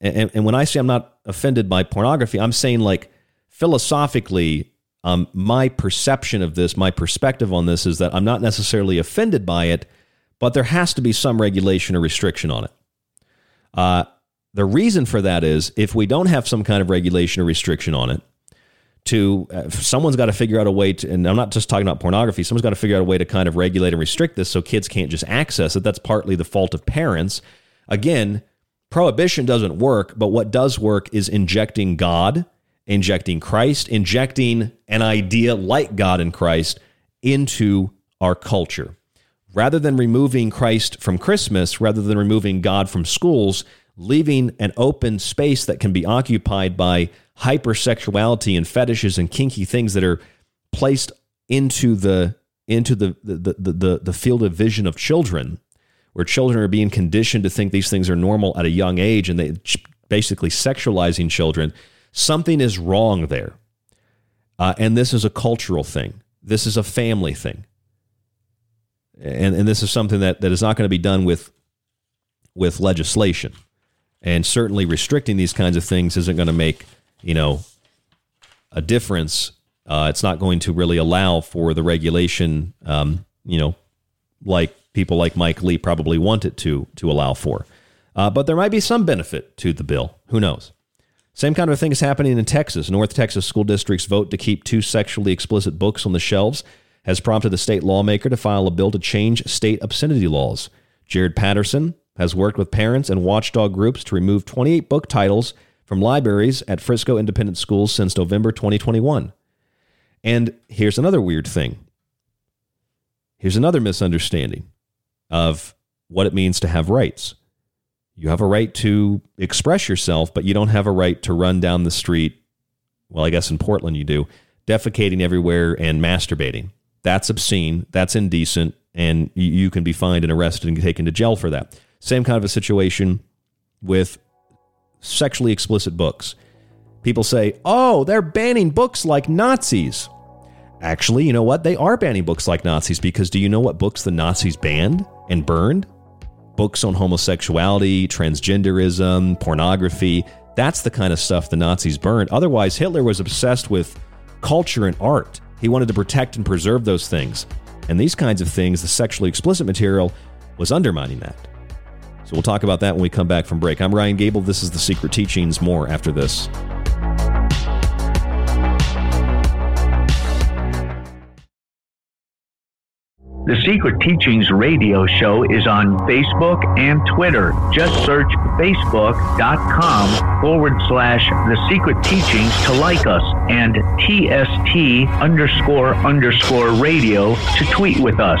And, and when I say I'm not offended by pornography, I'm saying like philosophically, um, my perception of this, my perspective on this is that I'm not necessarily offended by it, but there has to be some regulation or restriction on it. Uh, the reason for that is if we don't have some kind of regulation or restriction on it, to uh, someone's got to figure out a way to, and I'm not just talking about pornography, someone's got to figure out a way to kind of regulate and restrict this so kids can't just access it. That's partly the fault of parents. Again, prohibition doesn't work, but what does work is injecting God, injecting Christ, injecting an idea like God and Christ into our culture. Rather than removing Christ from Christmas, rather than removing God from schools, leaving an open space that can be occupied by hypersexuality and fetishes and kinky things that are placed into the into the the, the, the, the field of vision of children where children are being conditioned to think these things are normal at a young age and they basically sexualizing children. Something is wrong there. Uh, and this is a cultural thing. This is a family thing. And, and this is something that, that is not going to be done with with legislation and certainly restricting these kinds of things isn't going to make you know a difference. Uh, it's not going to really allow for the regulation, um, you know, like people like Mike Lee probably want it to to allow for. Uh, but there might be some benefit to the bill. Who knows? Same kind of thing is happening in Texas. North Texas school districts vote to keep two sexually explicit books on the shelves has prompted the state lawmaker to file a bill to change state obscenity laws. Jared Patterson, has worked with parents and watchdog groups to remove 28 book titles from libraries at Frisco Independent Schools since November 2021. And here's another weird thing. Here's another misunderstanding of what it means to have rights. You have a right to express yourself, but you don't have a right to run down the street. Well, I guess in Portland you do, defecating everywhere and masturbating. That's obscene. That's indecent. And you can be fined and arrested and taken to jail for that. Same kind of a situation with sexually explicit books. People say, oh, they're banning books like Nazis. Actually, you know what? They are banning books like Nazis because do you know what books the Nazis banned and burned? Books on homosexuality, transgenderism, pornography. That's the kind of stuff the Nazis burned. Otherwise, Hitler was obsessed with culture and art. He wanted to protect and preserve those things. And these kinds of things, the sexually explicit material, was undermining that. So we'll talk about that when we come back from break. I'm Ryan Gable. This is The Secret Teachings. More after this. The Secret Teachings radio show is on Facebook and Twitter. Just search facebook.com forward slash The Secret Teachings to like us and TST underscore underscore radio to tweet with us.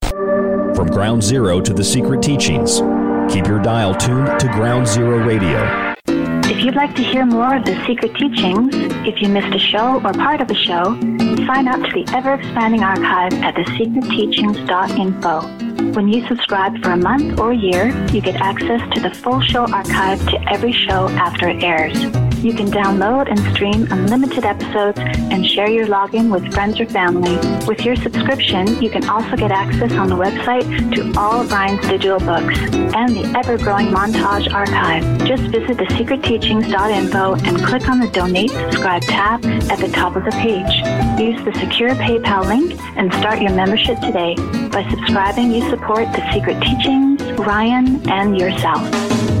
Ground Zero to the Secret Teachings, keep your dial tuned to Ground Zero Radio. If you'd like to hear more of the secret teachings, if you missed a show or part of a show, sign up to the ever expanding archive at thesecretteachings.info. When you subscribe for a month or a year, you get access to the full show archive to every show after it airs. You can download and stream unlimited episodes and share your login with friends or family. With your subscription, you can also get access on the website to all of Ryan's digital books and the ever-growing montage archive. Just visit thesecretteachings.info and click on the Donate Subscribe tab at the top of the page. Use the secure PayPal link and start your membership today. By subscribing, you support The Secret Teachings, Ryan, and yourself.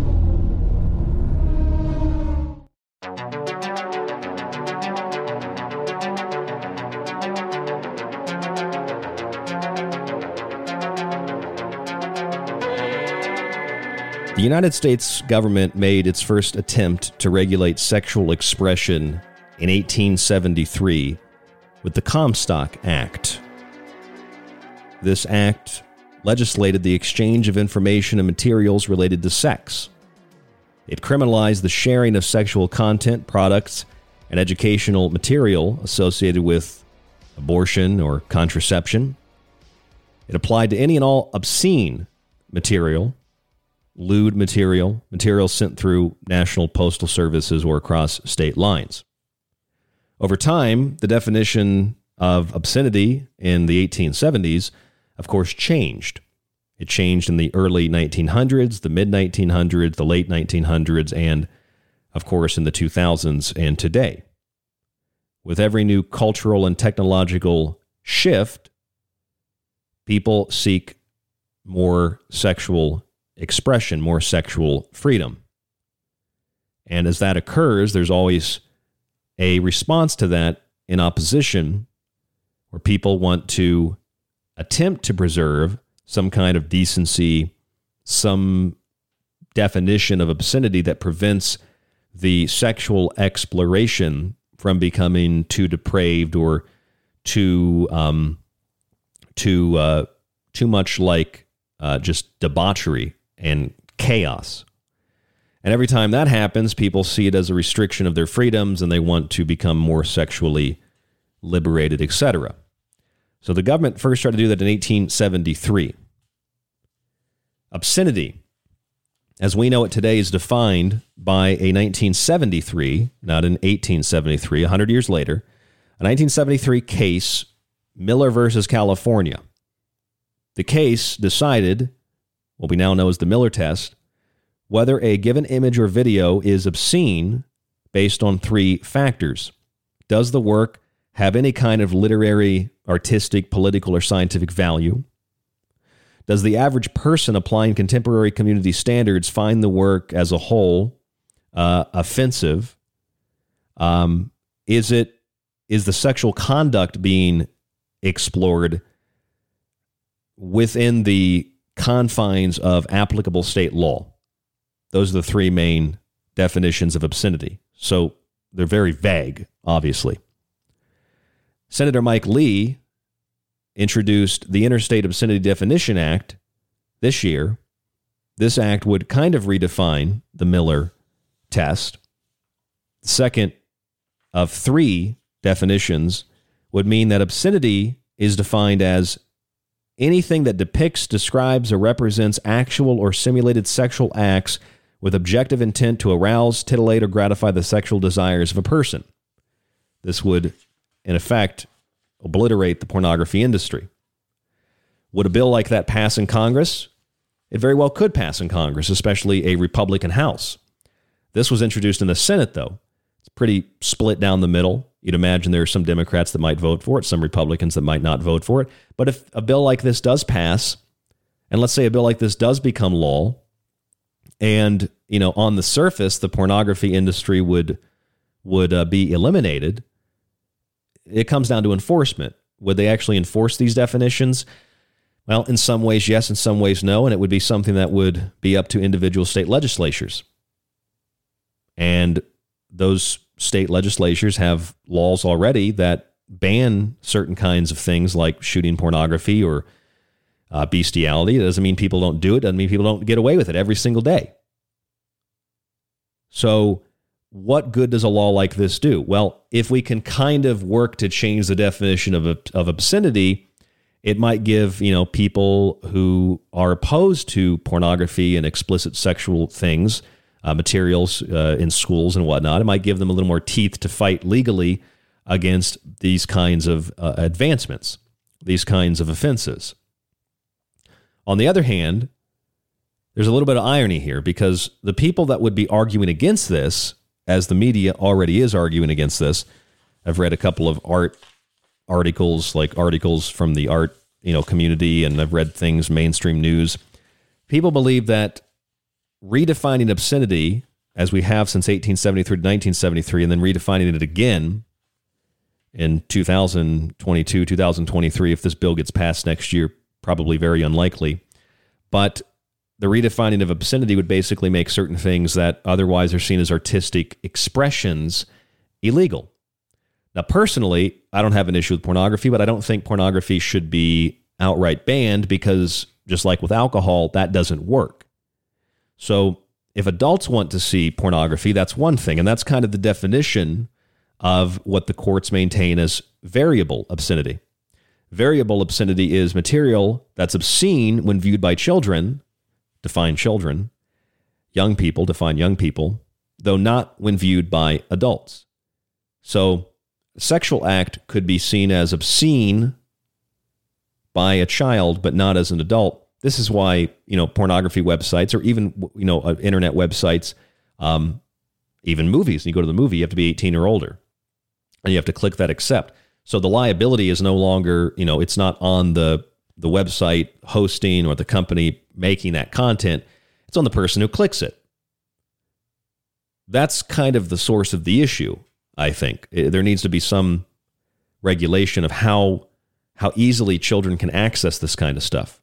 The United States government made its first attempt to regulate sexual expression in 1873 with the Comstock Act. This act legislated the exchange of information and materials related to sex. It criminalized the sharing of sexual content, products, and educational material associated with abortion or contraception. It applied to any and all obscene material lewd material, material sent through national postal services or across state lines. Over time, the definition of obscenity in the 1870s, of course, changed. It changed in the early 1900s, the mid 1900s, the late 1900s, and, of course, in the 2000s and today. With every new cultural and technological shift, people seek more sexual expression, more sexual freedom. And as that occurs, there's always a response to that in opposition where people want to attempt to preserve some kind of decency, some definition of obscenity that prevents the sexual exploration from becoming too depraved or too um, too uh, too much like uh, just debauchery and chaos. And every time that happens, people see it as a restriction of their freedoms and they want to become more sexually liberated, etc. So the government first tried to do that in 1873. Obscenity, as we know it today, is defined by a 1973, not an 1873, 100 years later, a 1973 case, Miller versus California. The case decided what we now know as the Miller test, whether a given image or video is obscene based on three factors. Does the work have any kind of literary, artistic, political, or scientific value? Does the average person applying contemporary community standards find the work as a whole uh, offensive? Um, is it is the sexual conduct being explored within the confines of applicable state law. Those are the three main definitions of obscenity. So they're very vague, obviously. Senator Mike Lee introduced the Interstate Obscenity Definition Act this year. This act would kind of redefine the Miller test. The second of three definitions would mean that obscenity is defined as anything that depicts, describes, or represents actual or simulated sexual acts with objective intent to arouse, titillate, or gratify the sexual desires of a person. This would, in effect, obliterate the pornography industry. Would a bill like that pass in Congress? It very well could pass in Congress, especially a Republican House. This was introduced in the Senate, though. Pretty split down the middle. You'd imagine there are some Democrats that might vote for it, some Republicans that might not vote for it. But if a bill like this does pass, and let's say a bill like this does become law, and you know on the surface the pornography industry would would uh, be eliminated, it comes down to enforcement. Would they actually enforce these definitions? Well, in some ways, yes. In some ways, no. And it would be something that would be up to individual state legislatures. And those state legislatures have laws already that ban certain kinds of things like shooting pornography or uh, bestiality. It doesn't mean people don't do it. Doesn't mean people don't get away with it every single day. So, what good does a law like this do? Well, if we can kind of work to change the definition of, of obscenity, it might give you know people who are opposed to pornography and explicit sexual things, uh, materials uh, in schools and whatnot. It might give them a little more teeth to fight legally against these kinds of uh, advancements, these kinds of offenses. On the other hand, there's a little bit of irony here because the people that would be arguing against this, as the media already is arguing against this, I've read a couple of art articles, like articles from the art you know community, and I've read things mainstream news. People believe that redefining obscenity, as we have since 1873 to 1973, and then redefining it again in 2022, 2023, if this bill gets passed next year, probably very unlikely. But the redefining of obscenity would basically make certain things that otherwise are seen as artistic expressions illegal. Now, personally, I don't have an issue with pornography, but I don't think pornography should be outright banned because, just like with alcohol, that doesn't work. So, if adults want to see pornography, that's one thing. And that's kind of the definition of what the courts maintain as variable obscenity. Variable obscenity is material that's obscene when viewed by children, define children, young people, define young people, though not when viewed by adults. So, sexual act could be seen as obscene by a child, but not as an adult. This is why you know pornography websites or even you know uh, internet websites, um, even movies. You go to the movie, you have to be 18 or older, and you have to click that accept. So the liability is no longer you know it's not on the the website hosting or the company making that content. It's on the person who clicks it. That's kind of the source of the issue. I think there needs to be some regulation of how how easily children can access this kind of stuff.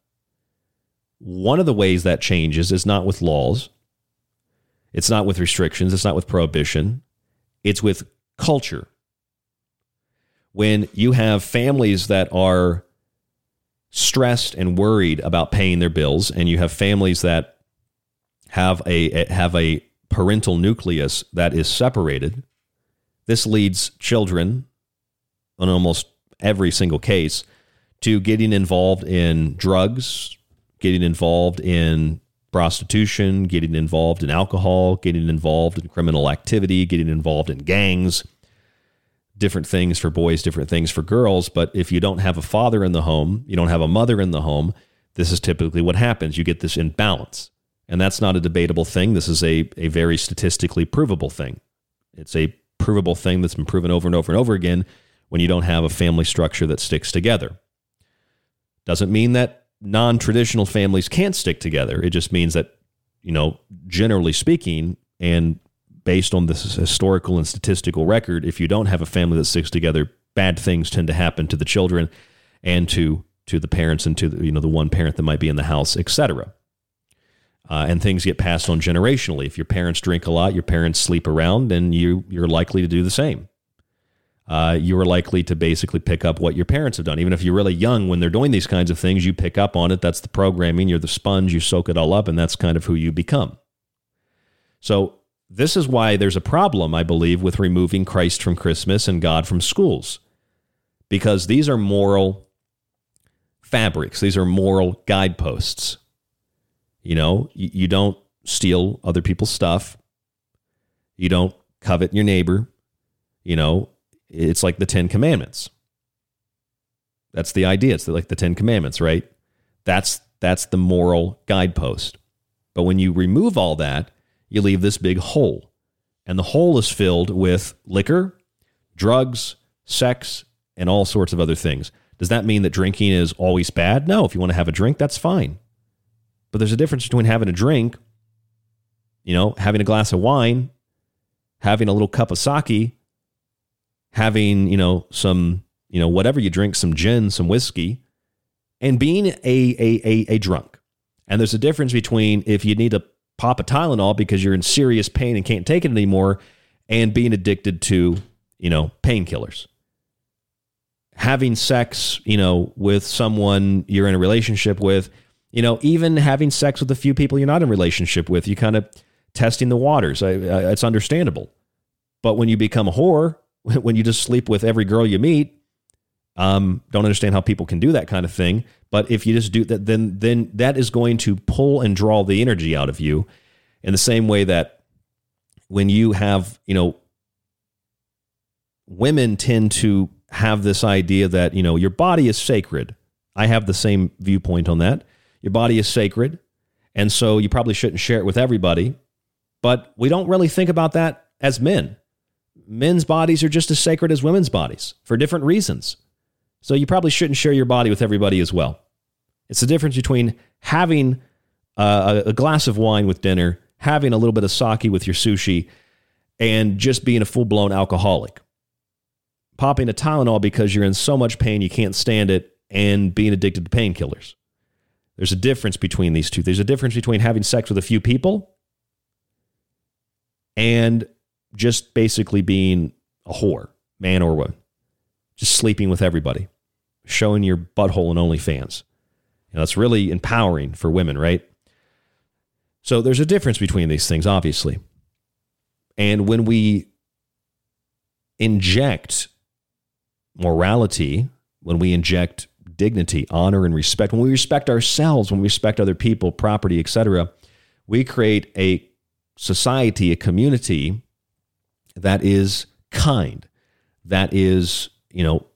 One of the ways that changes is not with laws. It's not with restrictions, it's not with prohibition. It's with culture. When you have families that are stressed and worried about paying their bills and you have families that have a have a parental nucleus that is separated this leads children, in almost every single case, to getting involved in drugs, getting involved in prostitution, getting involved in alcohol, getting involved in criminal activity, getting involved in gangs, different things for boys, different things for girls. But if you don't have a father in the home, you don't have a mother in the home, this is typically what happens. You get this imbalance. And that's not a debatable thing. This is a, a very statistically provable thing. It's a provable thing that's been proven over and over and over again when you don't have a family structure that sticks together. Doesn't mean that non traditional families can't stick together. It just means that, you know, generally speaking, and based on this historical and statistical record, if you don't have a family that sticks together, bad things tend to happen to the children and to to the parents and to the, you know the one parent that might be in the house, etc. Uh, and things get passed on generationally. If your parents drink a lot, your parents sleep around, then you you're likely to do the same. Uh, you are likely to basically pick up what your parents have done. Even if you're really young, when they're doing these kinds of things, you pick up on it. That's the programming. You're the sponge. You soak it all up, and that's kind of who you become. So this is why there's a problem, I believe, with removing Christ from Christmas and God from schools, because these are moral fabrics. These are moral guideposts. You know, you, you don't steal other people's stuff. You don't covet your neighbor. You know, it's like the Ten Commandments. That's the idea. It's like the Ten Commandments, right? That's that's the moral guidepost. But when you remove all that, you leave this big hole. And the hole is filled with liquor, drugs, sex, and all sorts of other things. Does that mean that drinking is always bad? No. If you want to have a drink, that's fine. But there's a difference between having a drink, you know, having a glass of wine, having a little cup of sake, having, you know, some, you know, whatever you drink, some gin, some whiskey, and being a, a, a, a drunk. And there's a difference between if you need to pop a Tylenol because you're in serious pain and can't take it anymore and being addicted to, you know, painkillers. having sex, you know, with someone you're in a relationship with, you know, even having sex with a few people you're not in a relationship with, you kind of testing the waters. I, I, it's understandable. But when you become a whore, when you just sleep with every girl you meet, um, don't understand how people can do that kind of thing. But if you just do that, then then that is going to pull and draw the energy out of you, in the same way that when you have, you know, women tend to have this idea that you know your body is sacred. I have the same viewpoint on that. Your body is sacred, and so you probably shouldn't share it with everybody. But we don't really think about that as men. Men's bodies are just as sacred as women's bodies for different reasons. So you probably shouldn't share your body with everybody as well. It's the difference between having uh, a glass of wine with dinner, having a little bit of sake with your sushi, and just being a full blown alcoholic. Popping a Tylenol because you're in so much pain you can't stand it, and being addicted to painkillers. There's a difference between these two. There's a difference between having sex with a few people and just basically being a whore, man or woman just sleeping with everybody, showing your butthole in OnlyFans. You know, that's really empowering for women, right? So there's a difference between these things, obviously. And when we inject morality, when we inject dignity, honor, and respect, when we respect ourselves, when we respect other people, property, etc., we create a society, a community that is kind, that is you know,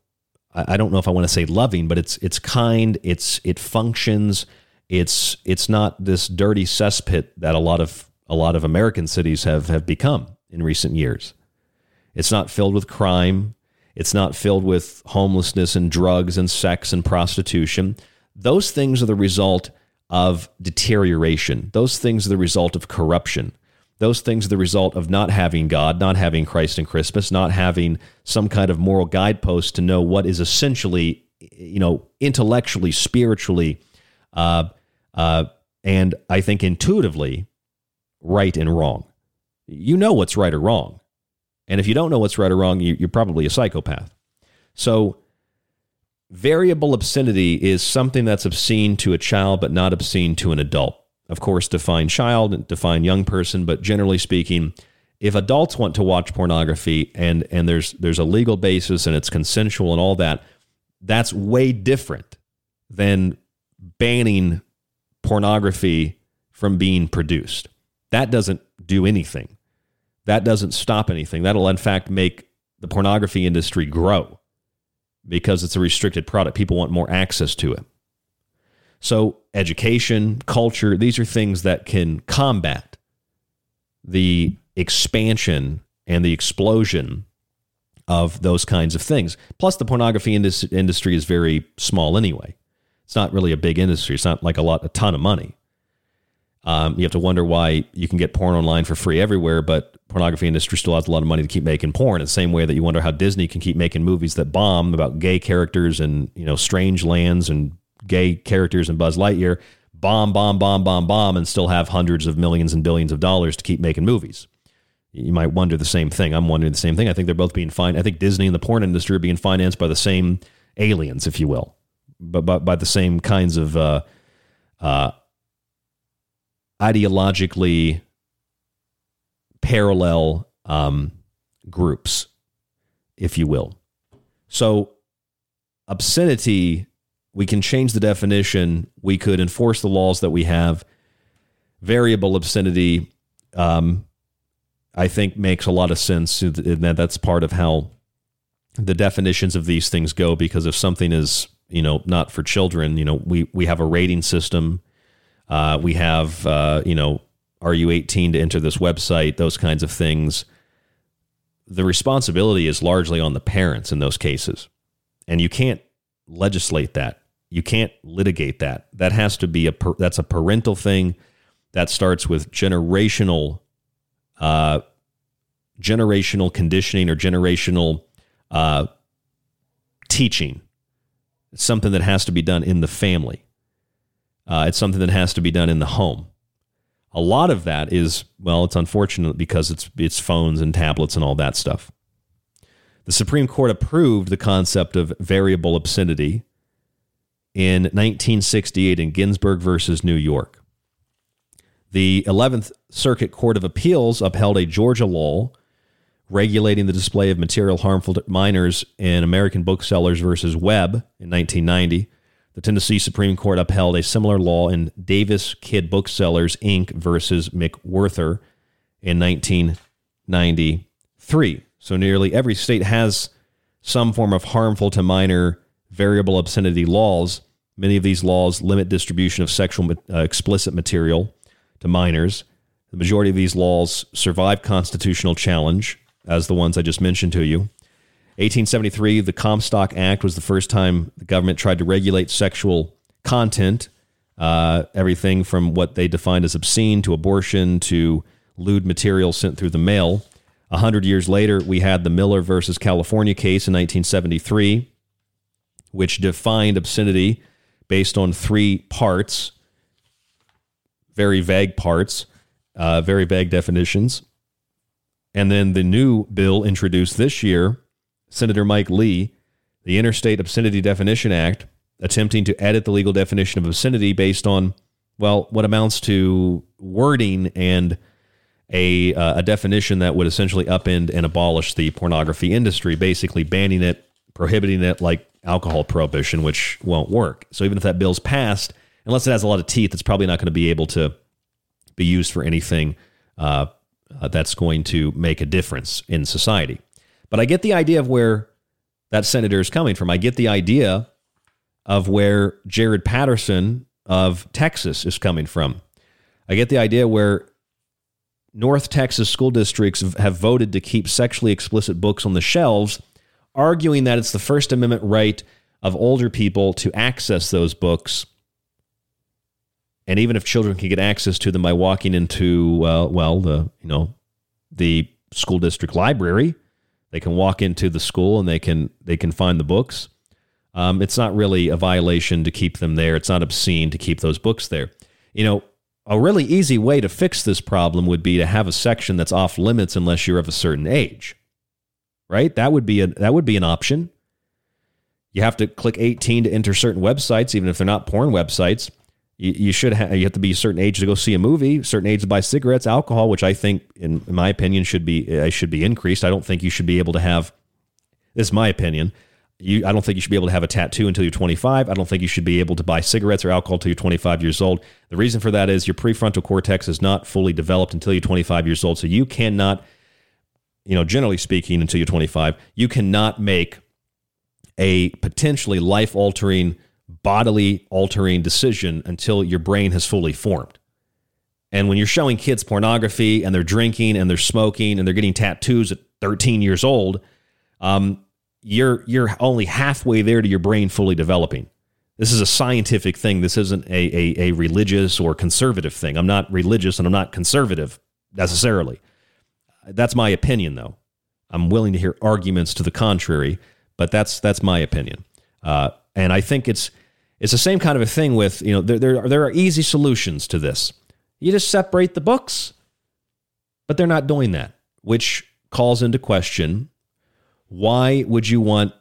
I, I don't know if I want to say loving, but it's it's kind, it's it functions, it's it's not this dirty cesspit that a lot of a lot of American cities have have become in recent years. It's not filled with crime. It's not filled with homelessness and drugs and sex and prostitution. Those things are the result of deterioration. Those things are the result of corruption. Those things are the result of not having God, not having Christ and Christmas, not having some kind of moral guidepost to know what is essentially, you know, intellectually, spiritually, uh, uh, and I think intuitively right and wrong. You know what's right or wrong. And if you don't know what's right or wrong, you're probably a psychopath. So, variable obscenity is something that's obscene to a child, but not obscene to an adult of course, define child and define young person, but generally speaking, if adults want to watch pornography and and there's there's a legal basis and it's consensual and all that, that's way different than banning pornography from being produced. That doesn't do anything. That doesn't stop anything. That'll in fact make the pornography industry grow because it's a restricted product. People want more access to it. So, education, culture, these are things that can combat the expansion and the explosion of those kinds of things. Plus, the pornography indus- industry is very small anyway. It's not really a big industry. It's not like a lot, a ton of money. Um, you have to wonder why you can get porn online for free everywhere, but pornography industry still has a lot of money to keep making porn. In the same way that you wonder how Disney can keep making movies that bomb about gay characters and you know strange lands and gay characters in Buzz Lightyear, bomb, bomb, bomb, bomb, bomb, and still have hundreds of millions and billions of dollars to keep making movies. You might wonder the same thing. I'm wondering the same thing. I think they're both being fine. I think Disney and the porn industry are being financed by the same aliens, if you will, but by, by the same kinds of uh, uh, ideologically parallel um, groups, if you will. So obscenity we can change the definition. We could enforce the laws that we have. Variable obscenity, um, I think, makes a lot of sense. And that that's part of how the definitions of these things go. Because if something is, you know, not for children, you know, we we have a rating system. Uh, we have, uh, you know, are you 18 to enter this website? Those kinds of things. The responsibility is largely on the parents in those cases, and you can't legislate that you can't litigate that. That has to be a that's a parental thing that starts with generational uh, generational conditioning or generational uh, teaching. It's something that has to be done in the family. Uh, it's something that has to be done in the home. A lot of that is well, it's unfortunate because it's it's phones and tablets and all that stuff. The Supreme Court approved the concept of variable obscenity in 1968 in Ginsberg versus New York. The 11th Circuit Court of Appeals upheld a Georgia law regulating the display of material harmful to minors in American Booksellers versus Webb in 1990. The Tennessee Supreme Court upheld a similar law in Davis-Kidd Booksellers Inc. versus McWherter in 1993. So nearly every state has some form of harmful to minor variable obscenity laws. Many of these laws limit distribution of sexual uh, explicit material to minors. The majority of these laws survive constitutional challenge, as the ones I just mentioned to you. 1873, the Comstock Act was the first time the government tried to regulate sexual content, uh, everything from what they defined as obscene to abortion to lewd material sent through the mail. A hundred years later, we had the Miller versus California case in 1973, which defined obscenity based on three parts, very vague parts, uh, very vague definitions. And then the new bill introduced this year, Senator Mike Lee, the Interstate Obscenity Definition Act, attempting to edit the legal definition of obscenity based on, well, what amounts to wording and a, uh, a definition that would essentially upend and abolish the pornography industry, basically banning it, prohibiting it like alcohol prohibition, which won't work. So even if that bill's passed, unless it has a lot of teeth, it's probably not going to be able to be used for anything uh, uh, that's going to make a difference in society. But I get the idea of where that senator is coming from. I get the idea of where Jared Patterson of Texas is coming from. I get the idea where North Texas school districts have voted to keep sexually explicit books on the shelves, arguing that it's the First Amendment right of older people to access those books. And even if children can get access to them by walking into, uh, well, the you know, the school district library, they can walk into the school and they can they can find the books. Um, it's not really a violation to keep them there. It's not obscene to keep those books there. You know, a really easy way to fix this problem would be to have a section that's off limits unless you're of a certain age. Right? That would be a that would be an option. You have to click 18 to enter certain websites, even if they're not porn websites. You, you should have you have to be a certain age to go see a movie, certain age to buy cigarettes, alcohol, which I think, in, in my opinion, should be uh, should be increased. I don't think you should be able to have. This is my opinion you, I don't think you should be able to have a tattoo until you're 25. I don't think you should be able to buy cigarettes or alcohol until you're 25 years old. The reason for that is your prefrontal cortex is not fully developed until you're 25 years old. So you cannot, you know, generally speaking, until you're 25, you cannot make a potentially life altering, bodily altering decision until your brain has fully formed. And when you're showing kids pornography and they're drinking and they're smoking and they're getting tattoos at 13 years old, um, you're you're only halfway there to your brain fully developing. This is a scientific thing. This isn't a, a, a religious or conservative thing. I'm not religious and I'm not conservative necessarily. That's my opinion, though. I'm willing to hear arguments to the contrary, but that's that's my opinion. Uh, and I think it's it's the same kind of a thing with you know there there are, there are easy solutions to this. You just separate the books, but they're not doing that, which calls into question why would you want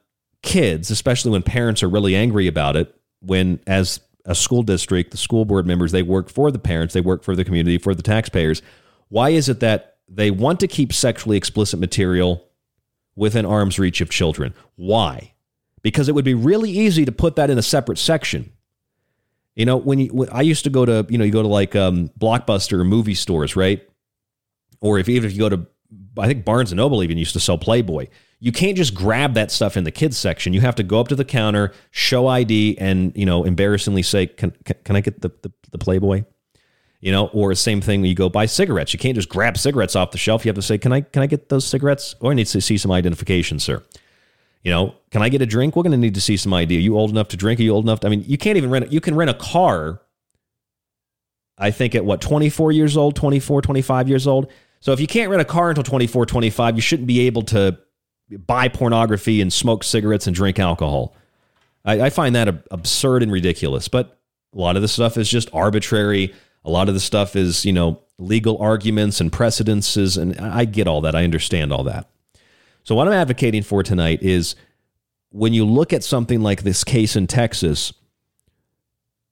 kids, especially when parents are really angry about it, when as a school district, the school board members, they work for the parents, they work for the community, for the taxpayers. Why is it that they want to keep sexually explicit material within arm's reach of children? Why? Because it would be really easy to put that in a separate section. You know, when you, when I used to go to, you know, you go to like um, Blockbuster or movie stores, right? Or if even if you go to, I think Barnes and Noble even used to sell Playboy you can't just grab that stuff in the kids section. You have to go up to the counter, show ID, and you know, embarrassingly say, "Can can, can I get the, the, the Playboy?" You know, or same thing you go buy cigarettes. You can't just grab cigarettes off the shelf. You have to say, "Can I can I get those cigarettes?" Or I need to see some identification, sir. You know, can I get a drink? We're going to need to see some ID. Are you old enough to drink? Are you old enough? To, I mean, you can't even rent. You can rent a car. I think at what 24 years old, 24, 25 years old. So if you can't rent a car until 24, 25, you shouldn't be able to buy pornography and smoke cigarettes and drink alcohol. I, I find that absurd and ridiculous. But a lot of this stuff is just arbitrary. A lot of the stuff is, you know, legal arguments and precedences. And I get all that. I understand all that. So, what I'm advocating for tonight is when you look at something like this case in Texas,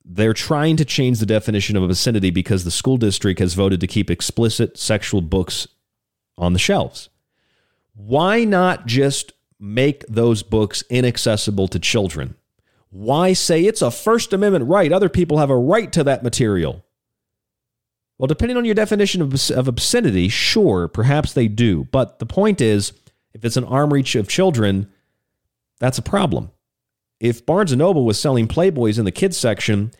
they're trying to change the definition of obscenity because the school district has voted to keep explicit sexual books on the shelves. Why not just make those books inaccessible to children? Why say it's a First Amendment right? Other people have a right to that material. Well, depending on your definition of, of obscenity, sure, perhaps they do. But the point is, if it's an arm reach of children, that's a problem. If Barnes and Noble was selling Playboys in the kids section,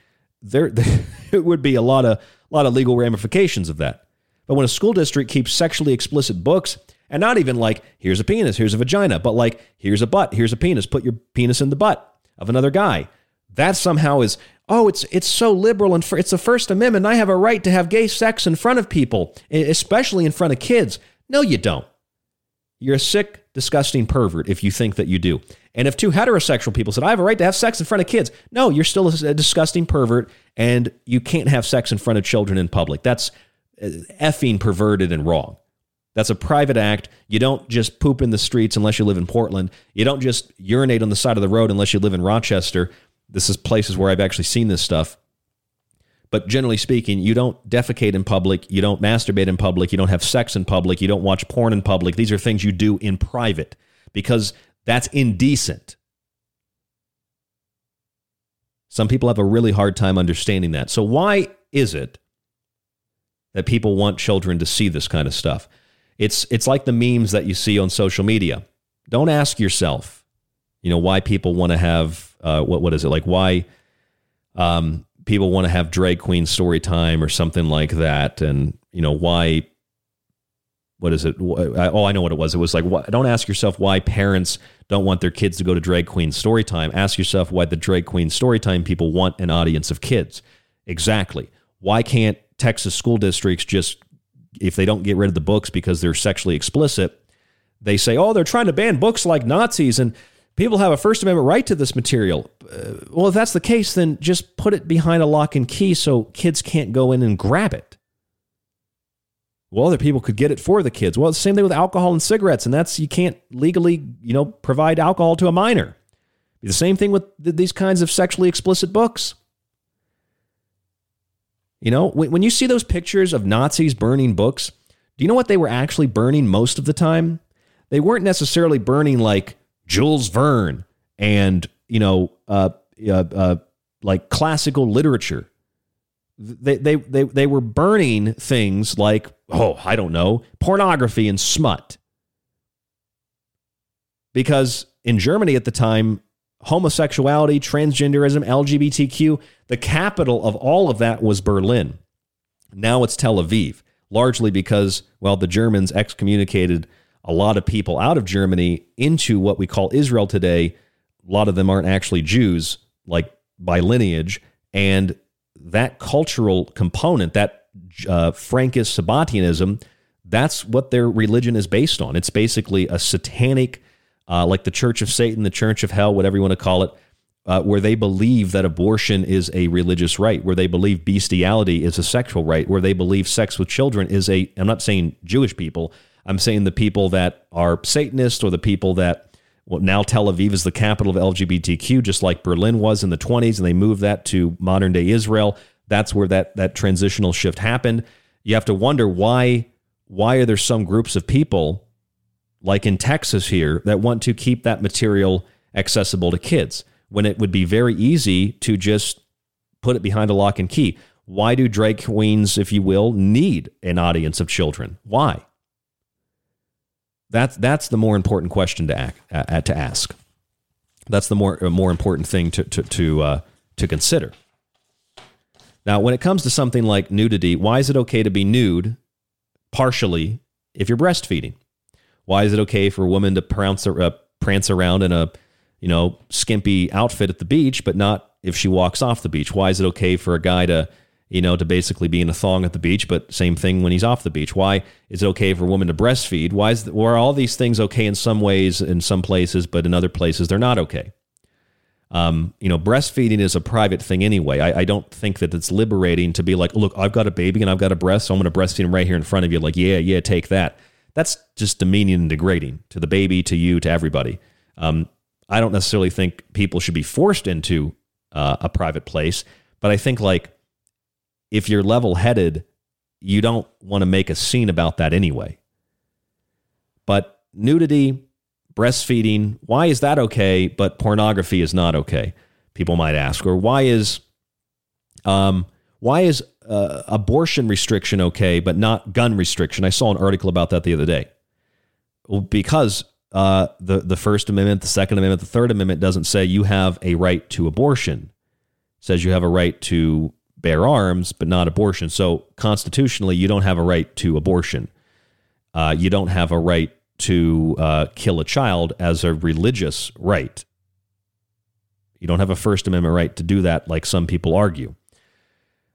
there, there would be a lot of lot of legal ramifications of that. But when a school district keeps sexually explicit books, and not even like here's a penis, here's a vagina, but like here's a butt, here's a penis, put your penis in the butt of another guy. That somehow is oh, it's it's so liberal and it's the First Amendment. I have a right to have gay sex in front of people, especially in front of kids. No, you don't. You're a sick, disgusting pervert if you think that you do. And if two heterosexual people said, I have a right to have sex in front of kids, no, you're still a disgusting pervert and you can't have sex in front of children in public. That's uh, effing perverted and wrong. That's a private act. You don't just poop in the streets unless you live in Portland. You don't just urinate on the side of the road unless you live in Rochester. This is places where I've actually seen this stuff. But generally speaking, you don't defecate in public, you don't masturbate in public, you don't have sex in public, you don't watch porn in public. These are things you do in private because that's indecent. Some people have a really hard time understanding that. So, why is it that people want children to see this kind of stuff? It's, it's like the memes that you see on social media. Don't ask yourself, you know, why people want to have, uh, what, what is it, like why um, people want to have drag queen story time or something like that. And, you know, why what is it? Oh, I know what it was. It was like, don't ask yourself why parents don't want their kids to go to drag queen story time. Ask yourself why the drag queen story time people want an audience of kids. Exactly. Why can't Texas school districts just, if they don't get rid of the books because they're sexually explicit, they say, oh, they're trying to ban books like Nazis and people have a First Amendment right to this material. Uh, well, if that's the case, then just put it behind a lock and key so kids can't go in and grab it. Well, other people could get it for the kids. Well, the same thing with alcohol and cigarettes, and that's you can't legally, you know, provide alcohol to a minor. The same thing with th- these kinds of sexually explicit books. You know, when, when you see those pictures of Nazis burning books, do you know what they were actually burning most of the time? They weren't necessarily burning like Jules Verne and you know, uh, uh, uh, like classical literature they, they, they, they were burning things like, oh, I don't know, pornography and smut. Because in Germany at the time, homosexuality, transgenderism, LGBTQ, the capital of all of that was Berlin. Now it's Tel Aviv, largely because, well, the Germans excommunicated a lot of people out of Germany into what we call Israel today. A lot of them aren't actually Jews, like by lineage. And that cultural component, that uh, Frankish Sabbatianism, that's what their religion is based on. It's basically a satanic, uh, like the Church of Satan, the Church of Hell, whatever you want to call it, uh, where they believe that abortion is a religious right, where they believe bestiality is a sexual right, where they believe sex with children is a, I'm not saying Jewish people, I'm saying the people that are Satanists or the people that well, now Tel Aviv is the capital of LGBTQ, just like Berlin was in the 20s, and they moved that to modern day Israel. That's where that that transitional shift happened. You have to wonder why why are there some groups of people like in Texas here that want to keep that material accessible to kids when it would be very easy to just put it behind a lock and key. Why do drag queens, if you will, need an audience of children? Why? That's that's the more important question to act, uh, to ask. That's the more uh, more important thing to to to, uh, to consider. Now, when it comes to something like nudity, why is it okay to be nude partially if you're breastfeeding? Why is it okay for a woman to prance, uh, prance around in a you know skimpy outfit at the beach, but not if she walks off the beach? Why is it okay for a guy to you know, to basically be in a thong at the beach, but same thing when he's off the beach. Why is it okay for a woman to breastfeed? Why is are all these things okay in some ways in some places, but in other places they're not okay? Um, you know, breastfeeding is a private thing anyway. I, I, don't think that it's liberating to be like, look, I've got a baby and I've got a breast, so I'm going to breastfeed him right here in front of you. Like, yeah, yeah, take that. that's just demeaning and degrading to the baby, to you, to everybody. Um, I don't necessarily think people should be forced into uh, a private place, but I think like if you're level headed, you don't want to make a scene about that anyway. But nudity, breastfeeding, why is that okay, but pornography is not okay? People might ask, or why is um, why is uh, abortion restriction okay, but not gun restriction? I saw an article about that the other day. Well, because uh, the the First Amendment, the Second Amendment, the Third Amendment doesn't say you have a right to abortion. It says you have a right to bear arms, but not abortion. So constitutionally, you don't have a right to abortion. Uh, you don't have a right to uh, kill a child as a religious right. You don't have a First Amendment right to do that, like some people argue.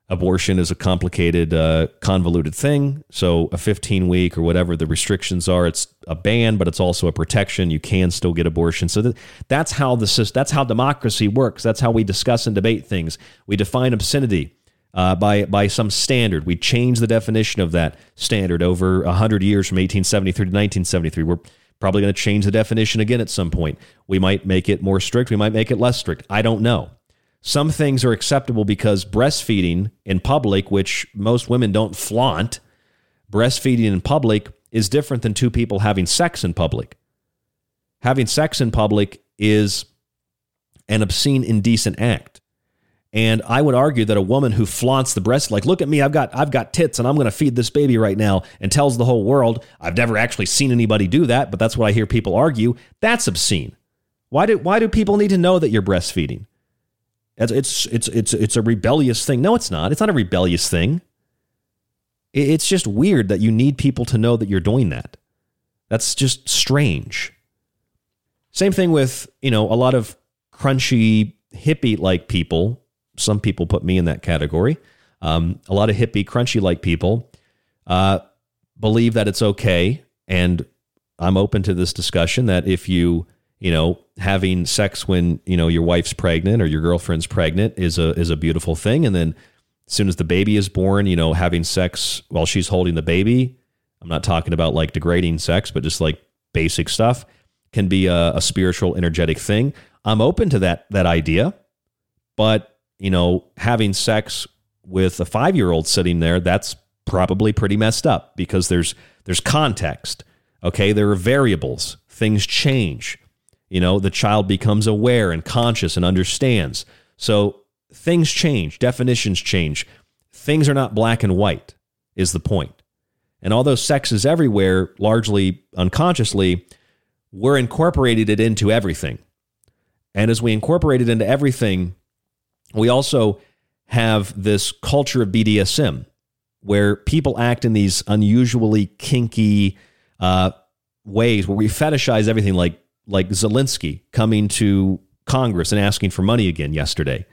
Abortion is a complicated, uh, convoluted thing. So, a 15 week or whatever the restrictions are, it's a ban, but it's also a protection. You can still get abortion. So, that, that's how the that's how democracy works. That's how we discuss and debate things. We define obscenity uh, by by some standard. We change the definition of that standard over 100 years from 1873 to 1973. We're probably going to change the definition again at some point. We might make it more strict. We might make it less strict. I don't know. Some things are acceptable because breastfeeding in public, which most women don't flaunt, breastfeeding in public is different than two people having sex in public. Having sex in public is an obscene, indecent act. And I would argue that a woman who flaunts the breast, like, look at me, I've got I've got tits and I'm going to feed this baby right now, and tells the whole world, I've never actually seen anybody do that, but that's what I hear people argue. That's obscene. Why do why do people need to know that you're breastfeeding? It's it's it's it's it's a rebellious thing. No, it's not. It's not a rebellious thing. It's just weird that you need people to know that you're doing that. That's just strange. Same thing with, you know, a lot of crunchy hippie like people. Some people put me in that category. Um, a lot of hippie, crunchy like people uh, believe that it's okay. And I'm open to this discussion that if you you know, having sex when, you know, your wife's pregnant or your girlfriend's pregnant is a is a beautiful thing. And then as soon as the baby is born, you know, having sex while she's holding the baby, I'm not talking about like degrading sex, but just like basic stuff can be a, a spiritual, energetic thing. I'm open to that that idea, but you know, having sex with a five year old sitting there, that's probably pretty messed up because there's there's context. Okay, there are variables. Things change. You know, the child becomes aware and conscious and understands. So things change, definitions change. Things are not black and white, is the point. And although sex is everywhere, largely unconsciously, we're incorporated it into everything. And as we incorporate it into everything, we also have this culture of BDSM where people act in these unusually kinky uh, ways where we fetishize everything like like Zelensky coming to Congress and asking for money again yesterday.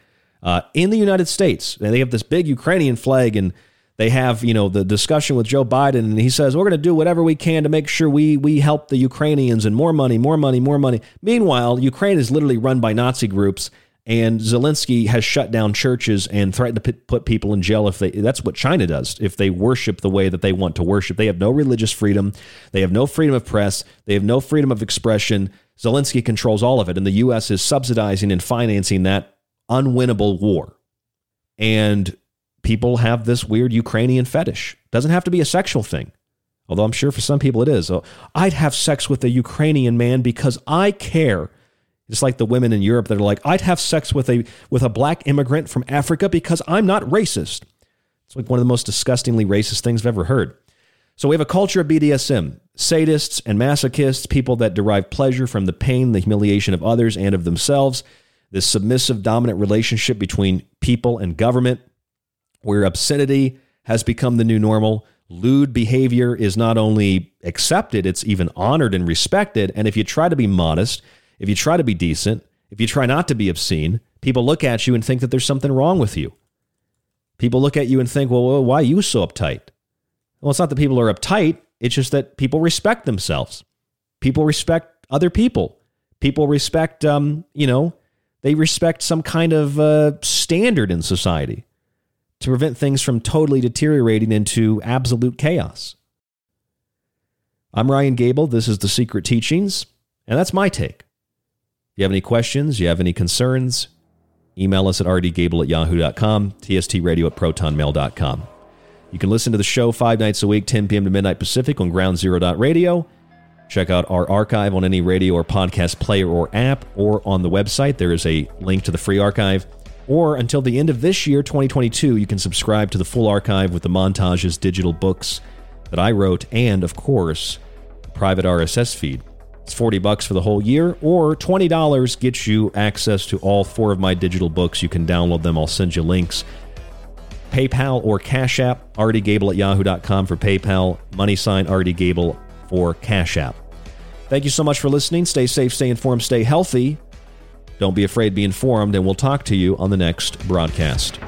Uh, in the United States, and they have this big Ukrainian flag, and they have you know the discussion with Joe Biden, and he says we're going to do whatever we can to make sure we we help the Ukrainians and more money, more money, more money. Meanwhile, Ukraine is literally run by Nazi groups, and Zelensky has shut down churches and threatened to put people in jail if they. That's what China does if they worship the way that they want to worship. They have no religious freedom, they have no freedom of press, they have no freedom of expression. Zelensky controls all of it, and the U.S. is subsidizing and financing that unwinnable war. And people have this weird Ukrainian fetish. Doesn't have to be a sexual thing, although I'm sure for some people it is. So I'd have sex with a Ukrainian man because I care. It's like the women in Europe that are like, I'd have sex with a with a black immigrant from Africa because I'm not racist. It's like one of the most disgustingly racist things I've ever heard. So we have a culture of BDSM, sadists and masochists, people that derive pleasure from the pain, the humiliation of others and of themselves, this submissive dominant relationship between people and government, where obscenity has become the new normal. Lewd behavior is not only accepted, it's even honored and respected. And if you try to be modest, if you try to be decent, if you try not to be obscene, people look at you and think that there's something wrong with you. People look at you and think, well, why are you so uptight? Well, it's not that people are uptight, it's just that people respect themselves. People respect other people. People respect, um, you know, they respect some kind of uh, standard in society to prevent things from totally deteriorating into absolute chaos. I'm Ryan Gable. This is The Secret Teachings, and that's my take. If you have any questions, you have any concerns, email us at rdgable at yahoo.com, tstradio at protonmail.com. You can listen to the show five nights a week, 10 p.m. to midnight Pacific on groundzero.radio. Check out our archive on any radio or podcast player or app, or on the website. There is a link to the free archive. Or until the end of this year, 2022, you can subscribe to the full archive with the montages, digital books that I wrote, and of course, private RSS feed. It's 40 bucks for the whole year, or $20 gets you access to all four of my digital books. You can download them. I'll send you links. PayPal or Cash App, rdgable at yahoo.com for PayPal, money sign rdgable for Cash App. Thank you so much for listening. Stay safe, stay informed, stay healthy. Don't be afraid, be informed, and we'll talk to you on the next broadcast.